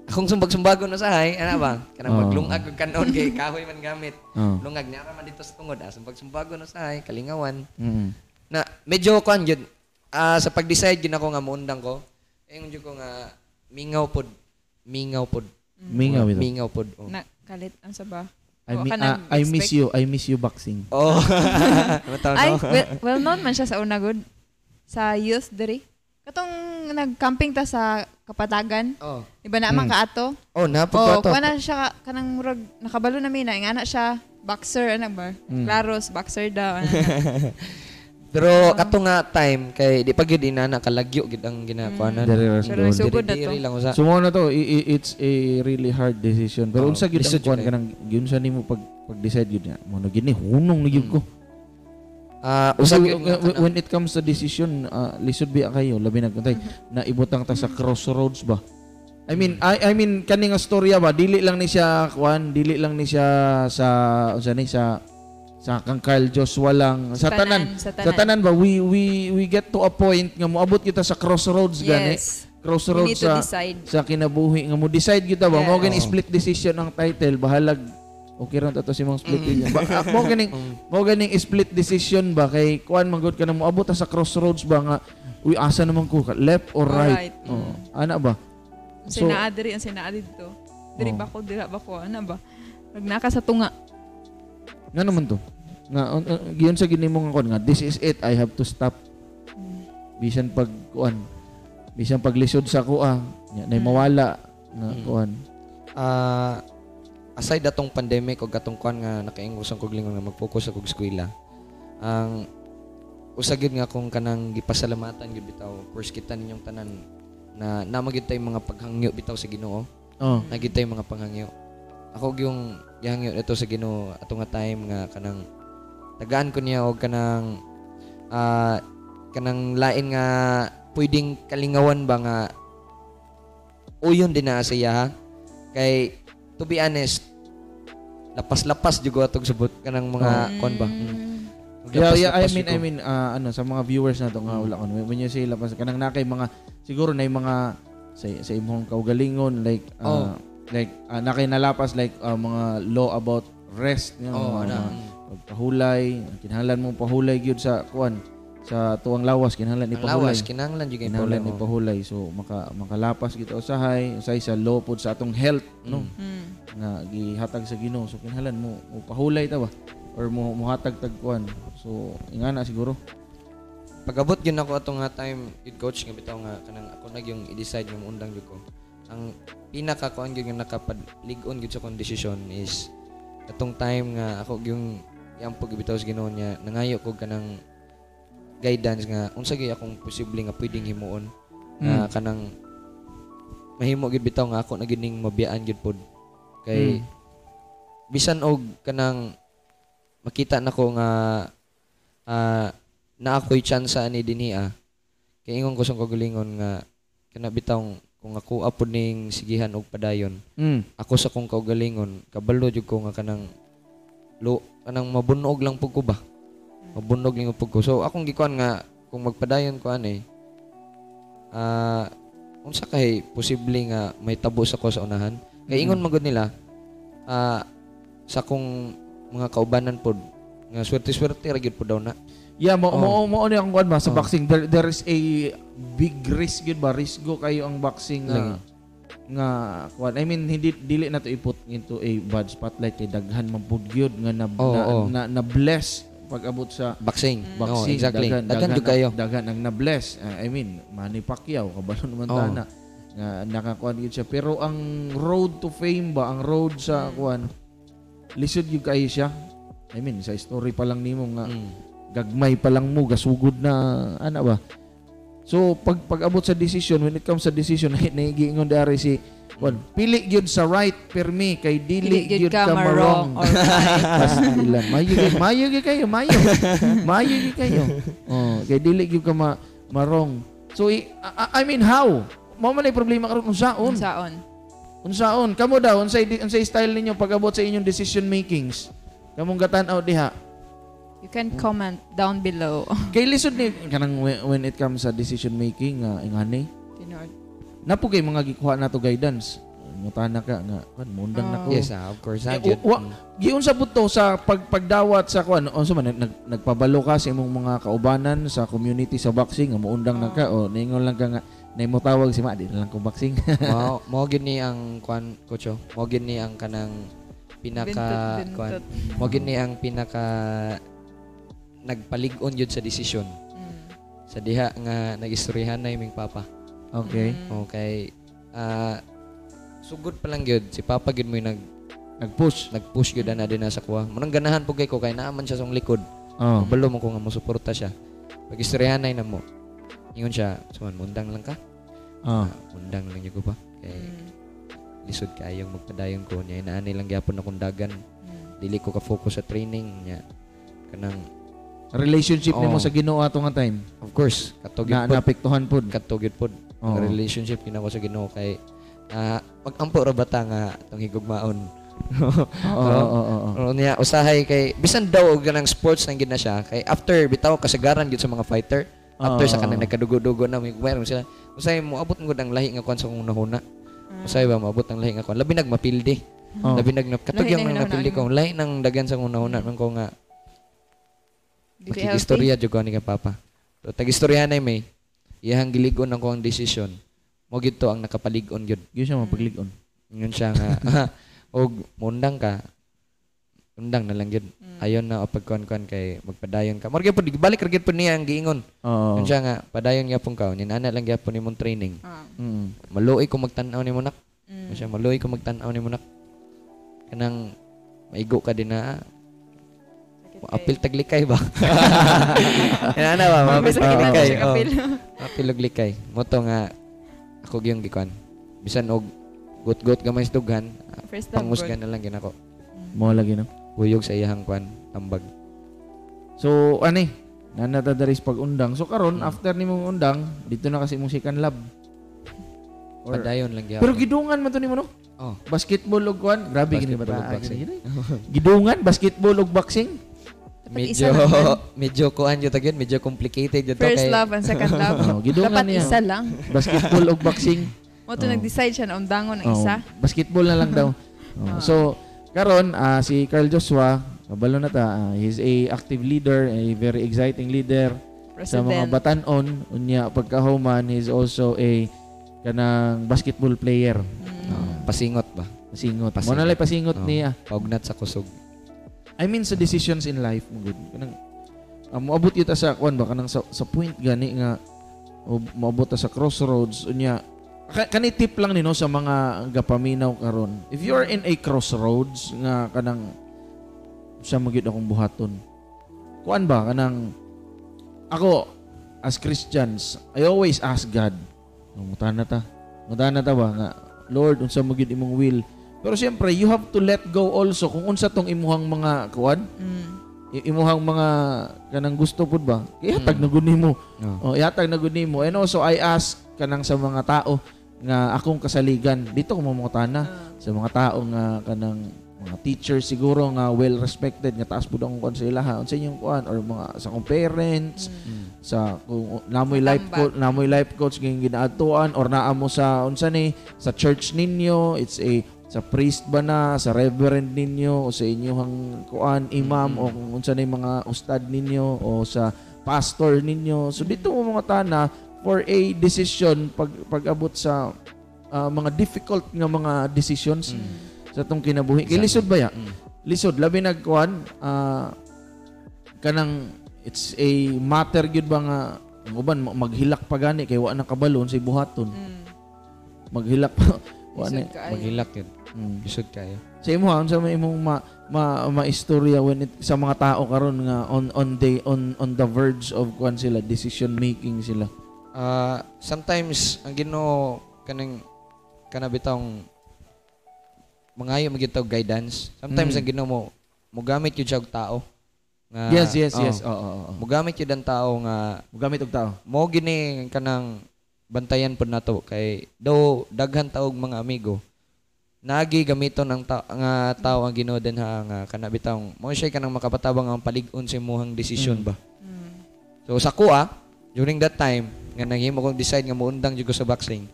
akong sumbag-sumbagon na sahay, ano ba? Kanang Oh. maglungag og kanon kay kahoy man gamit. Oh. Lungag niya man dito sa tungod, ah. sumbag-sumbagon na sahay, kalingawan. Mm. na medyo kuan jud ah, sa pag-decide gid ako nga muundang ko ingon jud ko nga mingaw pod mingaw pod Mingaw ito. mingaw pod oh. Na kalit ang sa ba? I, mi- ah, I miss you. I miss you boxing. oh Ay, no? well, well known man siya sa una good. Sa youth diri. Katong nag-camping ta sa Kapatagan. oh Iba na man Mm. kaato. oh napod Oh, kuha na siya ka- kanang murag nakabalo na mina nga na siya boxer ano ba? Mm. Claros boxer daw ano. pero kato nga time kay di pa gyud inana kalagyo gid ang ginakuanan ra Pero sugod na to. Lang usa So mo na to, i- i- it's a really hard decision. Pero Oo, unsa gyud ang lisod kuan yun eh. kanang yun sa nimo pag pag-decide gyud nga. Mo na gini hunong na gyud ko. ah Usa usag gyud nga when, it comes to decision, uh, lisod biya kayo labi na kuntay na ibutang ta sa crossroads ba. I mean, I I mean kaning nga storya ba dili lang ni siya kuan, dili lang ni siya sa unsa ni sa sa kang Carl Joshua lang sa, Sa tanan, sa tanan ba we we we get to a point nga moabot kita sa crossroads gani Yes. We crossroads to sa decide. sa kinabuhi nga mo decide kita ba Yeah. mo gani Oo. split decision ang title bahalag okay ra to si mong split decision ba ah, mo ganing mo ganing split decision ba kay kuan man gud ka na moabot sa crossroads ba nga uy asa naman ko left or right, Alright. oh ana ba So- sinaa diri, ang sinaa dito. Diri Oh. ba ko, dira ba ko, ano ba? Pag naka sa tunga. nga naman to nga uh, uh, giyon sa ginimong kon nga this is it i have to stop bisan pag kuan bisan paglisod sa kuha nya nay Mm. mawala nga Mm. kuan Ah, aside atong pandemic o gatong kwan nga nakaingos ang koglingon nga mag-focus sa kog eskwela. Ang usa gyud nga kung kanang gipasalamatan gyud bitaw of course kita ninyong tanan na namagid tay mga paghangyo bitaw sa Ginoo. oh Nagid tay mga panghangyo. Ako yung gihangyo ito sa Ginoo ato nga time nga kanang tagaan ko niya og kanang ah kanang lain nga pwedeng kalingawan ba nga uyon din na sa iya ha? Kay to be honest lapas-lapas jud ko atong subot kanang mga kon ba. Mm. Yeah, yeah, I mean, ko. I mean, ah, ano, sa mga viewers na to nga wala kon. When you say lapas, kanang nakay mga siguro na mga sa sa imong kaugalingon like Oh. ah, like uh, nakay nalapas like ah, mga law about rest, know, Oh, mga, ana. Mga pahulay, kinahanglan mo pahulay gyud sa kuan sa tuwang lawas kinahanglan Ang ipahulay. lawas kinahanglan jud kay Kinahanglan pahulay. ipahulay. So maka makalapas kita usahay, usay sa law pod sa atong health, no? Mm. nga gihatag sa Ginoo. So kinahanglan mo mo pahulay ta ba or mo muhatag tag kuan. So ingana siguro. Pagabot gyud ako atong nga time yun coach nga bitaw nga kanang ako nag yung i-decide yung undang jud ko. Ang pinaka kuan gyud nga nakapadlig-on gyud sa kong desisyon is atong time nga ako yung yang pag bitaw sa Ginoo niya nangayo ko kanang guidance nga unsa gyud akong posible nga pwedeng himuon nga Mm. kanang mahimo gyud bitaw nga ako na gining mabiyaan gyud pod kay Mm. bisan og kanang makita nako nga ah na ako'y chance ani dinhi ah kay ingon ko sa kagalingon nga kana bitaw kung ako apod ning sigihan og padayon Mm. ako sa kong kaugalingon kabalo jud ko nga kanang lo kanang mabunog lang pug ko ba mabunog lang pug ko so akong gikuan nga kung magpadayon ko ani ah unsa kay posible nga may tabo sa ko sa unahan kay ingon magud nila ah sa kong mga kaubanan pod nga swerte-swerte ra gyud po daw na Yeah, mo Oh. mo mo ano yung kuan ba sa Oh. boxing there, there is a big risk yun ba? Risgo kayo ang boxing nga Lagi. Nga kuan. I mean hindi dili na to iput into a bad spotlight kay daghan man pud gyud nga na, Oo, na, oo. na, na bless pag abot sa boxing boxing oh, exactly. Daghan, daghan daghan, kayo. daghan ang na bless I mean Manny Pacquiao kabalo naman Oo. tana nga nakakuan gyud siya. Pero ang road to fame ba ang road sa kuan lisod gyud kayo siya. I mean sa story pa lang nimo nga Mm. gagmay pa lang mo gasugod na ana ba so pag pag abot sa decision when it comes sa decision naigiingon dari si kuan pili gyud sa right permi kay dili gyud ka, marong marong or right. Pas ilan. Mayo gyud mayo gyud kayo mayo. Mayo gyud kayo. Oh kay dili gyud ka ma, marong. So i, I, I mean how? Mo man problema karon unsaon Unsaon. unsaon kamo daw unsay unsay style ninyo pag abot sa inyong decision makings? Kamong gatan-aw diha You can comment down below. Kay lisod ni kanang when, it comes sa decision making nga ingani. Tinuod. Napo kay mga gikuha nato guidance. Mutana ka nga kan mundang Oh. nako. yes ah, of course Eh, ah, jud. wa-. Giun sa buto sa pag pagdawat sa kuan unsa man nag, nagpabalo ka sa imong mga kaubanan sa community sa boxing nga muundang na ka o ningon lang ka nga nimo tawag si ma di na lang ko boxing. mao mao ni ang kwan coach oh. mao gid ni ang kanang pinaka bintot. mao gid ni ang pinaka nagpalig-on yun sa desisyon Mm. sa diha nga nagistoryahan na iming papa okay. Mm. okay ah sugod pa lang gyud si papa gyud mo yung nag Nag-push. nag-push gyud na din na sa kuha munang ganahan pug kay ko kay naaman siya sa likod Oh. Kabalo mo ko nga musuporta siya pag istoryahan na mo ingon siya suman mundang lang ka Oh. Ah, mundang lang gyud ko pa kay Mm. lisod kayong magpadayon ko niya inaani lang gyapon akong dagan Mm. dili ko ka focus sa training niya kanang Relationship nimo Oh. sa Ginoo atong nga time. of course. Katog Na pod. napiktuhan pud. katog pod. Oh. ang relationship kinako sa Ginoo kay ah pag ampo ra bata nga atong higugmaon. Oo, oo, oo, niya usahay kay bisan daw og ganang sports nang gid na siya kay after bitaw kasagaran gid sa mga fighter. After sa Oo. kanang nagkadugo-dugo na may meron sila. Usahay mo abot ngud ang lahi nga kwan sa una-una usahay ba maabot ang lahi nga kwan labi nagmapildi. Oo. labi nag katog Lahi yung na mga napildi ko. lahi nang daghan sa una-una man ko nga Di siya healthy. makikistorya jud ko ni ka papa so tag-istorya na may iyang gilig-on ang kuang desisyon mo gid to ang nakapalig-on gyud Yun siya mapaglig-on. Yun siya nga. og mundang ka. Undang na lang yun. Ayon na o pagkuan-kuan kay magpadayon ka. Morgan po, balik ragit po niya ang giingon. Oo. Yun siya nga, padayon nga pong ka. Ninana lang gyapon ni mong training. Ah. Mm. Maluoy ko magtanaw ni mo nak. Mm. Yun siya, maluoy ko magtanaw ni mo nak. Kanang maigo ka din na Sakit apil taglikay ba? Yan na ba? Mapil taglikay. siya Oh. kapil. Apil og likay. Moto nga ako gyung gikuan. Bisan og gut-gut gamay sa dughan, First pangusgan na lang ginako. Mo lagi no. Buyog sa iyahang kwan, tambag. So, ani, nanatadaris pag undang. So karon Hmm. after nimong undang, dito na kasi musikan lab. Or- Padayon lang gyapon. Pero gidungan man to nimo no? oh, Basketball ug kwan. Grabe gini boxing. Gidungan basketball ug boxing. Medyo isa lang man. medyo kuan jud gyud, medyo complicated jud to First kay love and second love. Oh, gidungan Dapat niya. isa lang. Basketball ug boxing. Mo to Oh. nag-decide siya na undangon ang Oh, isa. basketball na lang daw. Oh, so karon ah, si Carl Joshua, kabalo na ta, ah, he's a active leader, a very exciting leader sa mga President. batanon unya pagkahuman he's also a kanang basketball player. oh, pasingot ba? Pasingot. Pasingot. Mo na lang pasingot Oh, niya. Paugnat sa kusog. I mean sa decisions in life mo good. Kanang uh, moabot yun sa kwan ba kanang sa, sa point gani nga o moabot ta sa crossroads unya ka- kani tip lang nino sa mga gapaminaw karon. If you are in a crossroads nga kanang sa magyud akong buhaton. Kuan ba kanang ako as Christians, I always ask God. Mutan na ta. Mutan na ta ba nga Lord unsa magyud imong will. Pero siyempre, you have to let go also kung unsa tong imuhang mga kuan, Mm. imuhang mga kanang gusto pud ba. Kaya tag na gud nimo. Oh. Oh, yatag na gud nimo. And also I ask kanang sa mga tao nga akong kasaligan dito ko mamutana sa mga tao nga kanang mga teachers siguro nga well respected nga taas pud ang kuan sa ilaha unsa inyong kuan or mga sa akong parents sa kung namoy life coach namoy life coach nga ginaadtuan or naa mo sa unsa ni sa church ninyo it's a sa priest ba na sa reverend ninyo o sa inyong kuan imam o kung unsa ni mga ustad ninyo o sa pastor ninyo. So dito mo mga tana for a decision pag pag-abot sa ah, mga difficult nga mga decisions sa tong kinabuhi. Kay lisod ba ya? Mm. lisod labi nagkuan ah kanang it's a matter gyud ba nga ang uban ma- maghilak pa gani kay wa na kabalon sa buhaton. Mm. maghilak pa wa na Isod kaayo. Maghilak yun. Mm. Bisod kayo. sa imo ha may imong ma, ma, maistorya when it, sa mga tao karon nga on on the on on the verge of kuan sila decision making sila Ah, sometimes ang Ginoo kanang kanabitang mangayo magitaw guidance. Sometimes Mm. ang Ginoo mo mogamit yun siya og tao. Nga, yes yes oh, yes oo oo oo Mogamit yun ang tao nga gamit og tao mo gini kanang bantayan pod nato. Kay do daghan taog mga amigo. Nagi gamiton ang ta- nga tao ang Ginoo den ha nga kana bitang mo siya kanang makapatabang ang palig-on sa imong desisyon ba? So sa kuha during that time nga naghimo kong decide nga muundang jud sa boxing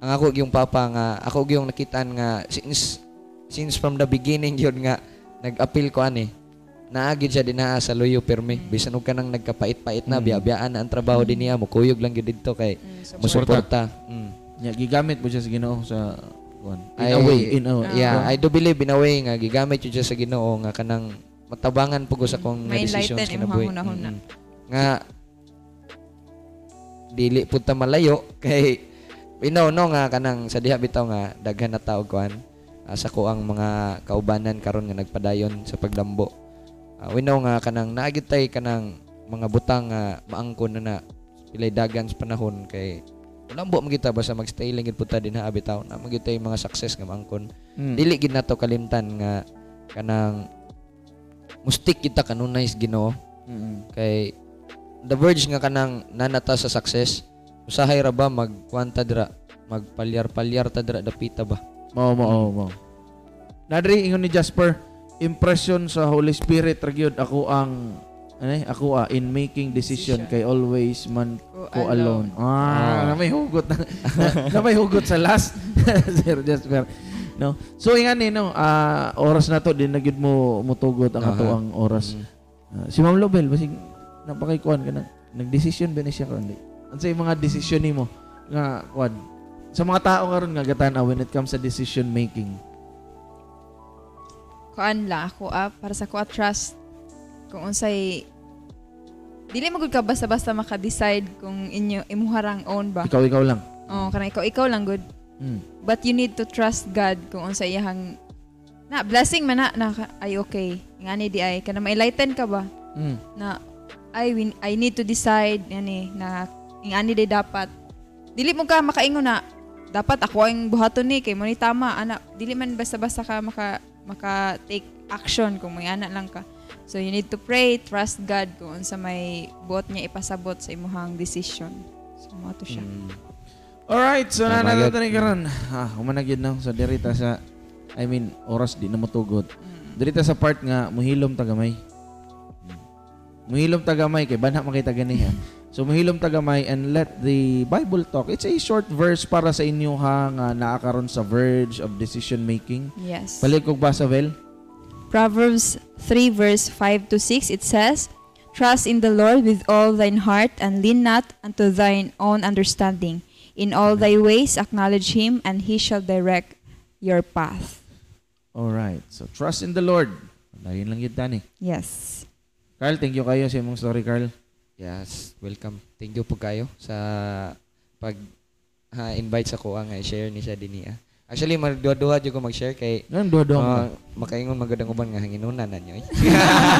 ang ako yung papa nga ako yung nakitaan nga since since from the beginning yun nga nag-appeal ko ani naagid siya dinaa sa Loyo Permi bisan og kanang nagkapait-pait na Mm. biya-biyaan na ang trabaho din niya mo kuyog lang gyud didto kay Mm, musuporta mm. nya gigamit mo siya sa Ginoo sa kuan in Ay, a way in a Ah. yeah I do believe in a way nga gigamit yun siya sa Ginoo nga kanang matabangan po ko sa kong nga May decisions kinabuhi. Mm. nga dili pud ta malayo kay we know no nga kanang sa diha bitaw nga daghan na tao kuan ah, sa ko ang mga kaubanan karon nga nagpadayon sa pagdambo Ah, we know nga kanang naagid tay kanang mga butang nga maangkon na na pilay dagan sa panahon kay Lambo man kita basta magstay lang gid punta din ha bitaw na magita yung mga success nga maangkon Mm. dili gid nato kalimtan nga kanang mustik kita kanunay sa Ginoo Mm. kay the verge nga kanang nanata sa success usahay ra ba magkwanta dira magpalyar-palyar ta dira dapita ba Mao mao mao. Nadri ingon ni Jasper, impression sa Holy Spirit ra gyud ako ang ano eh, ako ah, in making decision Decision. kay always man Ko ko alone. Ah, Ah. na may hugot na, na, may hugot sa last. Sir Jasper. No. So ingan ni no, ah, oras na to din na gyud mo mutugot ang ato ang oras. Ah, si Ma'am Lobel basig napakikuan ka na. Nagdesisyon ba ni siya karon? Ano sa mga desisyon nimo nga kuan sa mga tao karon nga gatan when it comes sa decision making? Kuan la ako ah, para sa kuha trust kung unsay dili magud ka basta-basta maka-decide kung inyo imuharang own ba. Ikaw ikaw lang. Oh, kana ikaw ikaw lang good. Mm. But you need to trust God kung unsa iyang na blessing man na, na ay okay. Ngani di ay kana ma-enlighten ka ba Mm. na I win, I need to decide yani na ngani di dapat. Dili mo ka makaingon na dapat ako ang buhaton ni kay mo ni tama ana dili man basta-basta ka maka maka take action kung may ana lang ka. So you need to pray, trust God kung unsa may buot niya ipasabot sa imong decision. So mo to siya. Mm. Alright, so na Tama nato yun. ni karon. Ah, humanag yun no. So dirita sa I mean, oras di na motugot. Dirita sa part nga muhilom tagamay. Muhilom tagamay kay banha makita gani ha. So muhilom tagamay and let the Bible talk. It's a short verse para sa inyo ha nga naa karon sa verge of decision making. Yes. Balik kog basa Vel. Proverbs 3 verse 5 to 6 it says, Trust in the Lord with all thine heart and lean not unto thine own understanding. In all thy ways acknowledge him and he shall direct your path. Alright. So trust in the Lord. Lain lang yun tani. Yes. Carl, thank you kayo sa imong story, Carl. Yes, welcome. Thank you po kayo sa pag ha, invite sa ko nga i-share ni siya din niya. Actually, magduha-duha jud ko mag-share kay Ganun, duha-duha uh, mo. makaingon magandang uban nga hanginunan na nyo. eh.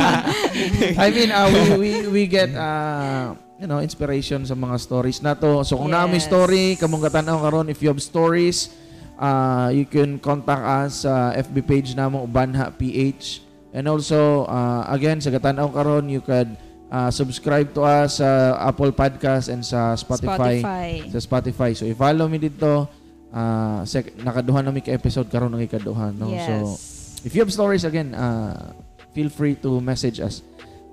I mean, uh, we, we, we get, uh, you know, inspiration sa mga stories na to. So, kung naami Yes. story, kamong katanaw karon if you have stories, uh, you can contact us sa FB page namo Banha PH. And also, uh, again, sa katanaw karon you could uh, subscribe to us sa Apple Podcast and sa Spotify. Spotify. Sa Spotify. So, i-follow me dito. Uh, sec- nakaduha na mi ka episode karon ng ikaduha. No? Yes. So, If you have stories again, uh, feel free to message us.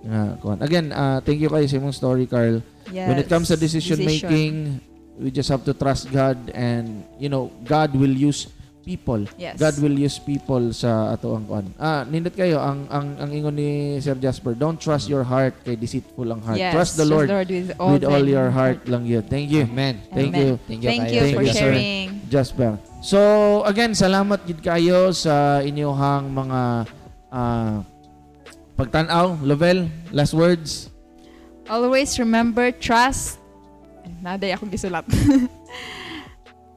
Uh, again, uh, thank you kayo sa imong story, Carl. yes. When it comes to decision, making, we just have to trust God and you know, God will use people. Yes. God will use people sa ato ang kuan. Ah, nindot kayo ang ang ang ingon ni Sir Jasper, don't trust your heart kay deceitful ang heart. Yes. Trust the Lord with all, with all your heart lang yun. Thank you. Amen. Thank Amen. you. Thank you Thank you Thank for you, sir. sharing. Jasper. So, again, salamat gid kayo sa inyong mga ah, pagtanaw. Lovel, last words. Always remember trust. Naday akong gisulat.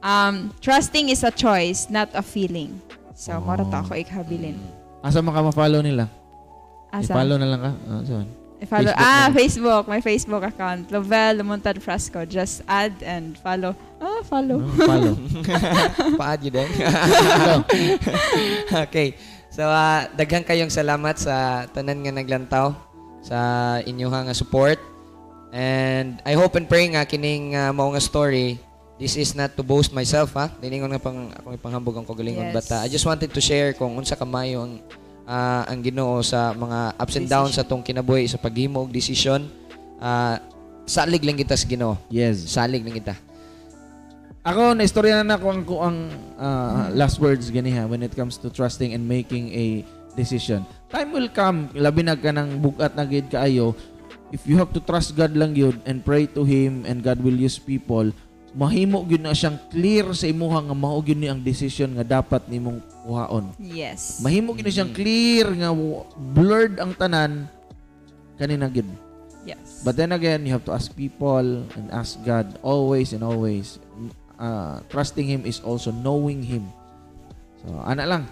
um, trusting is a choice, not a feeling. So, Oh. mo ra ta ako ikahabilin. Asa man ka ma-follow nila? Asa? I-follow na lang ka. Ah, saan? I-follow. Facebook ah, na. Facebook. My Facebook account. Lovell Lumuntad Frasco. Just add and follow. Ah, follow. No, follow. Paad yun. Ikaw. okay. So, ah, daghang kayong salamat sa tanan nga naglantaw sa inyong nga support. And I hope and pray nga kining uh, mao nga story this is not to boast myself ha. Diningon nga pang akong ipanghambog ang kagalingon Yes. but uh, I just wanted to share kung unsa kamayo ang ah, ang Ginoo sa mga ups and downs sa tong kinabuhi sa paghimo og desisyon. Ah, salig lang kita sa Ginoo. Yes. Salig lang kita. Ako, na-istorya na ako ang, ang ah, last words gani ha when it comes to trusting and making a decision. Time will come, labi na ka ng bugat na gid kaayo. If you have to trust God lang yun and pray to Him and God will use people, mahimo gyud na siyang clear sa imuha nga mao gyud ni ang decision nga dapat nimong kuhaon. Yes. Mahimo gyud na siyang clear nga blurred ang tanan kanina gyud. yes. But then again, you have to ask people and ask God always and always. Uh, trusting Him is also knowing Him. So, ana lang.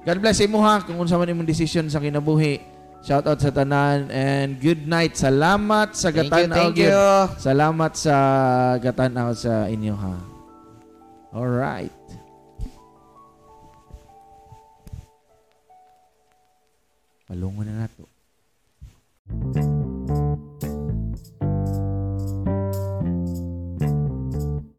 God bless imo ha kung unsa man imong decision sa kinabuhi. Shout out sa tanan and good night. Salamat sa Thank you, gatanaw. thank you. Salamat sa gatanaw sa inyo ha. All right. Palungon na nato.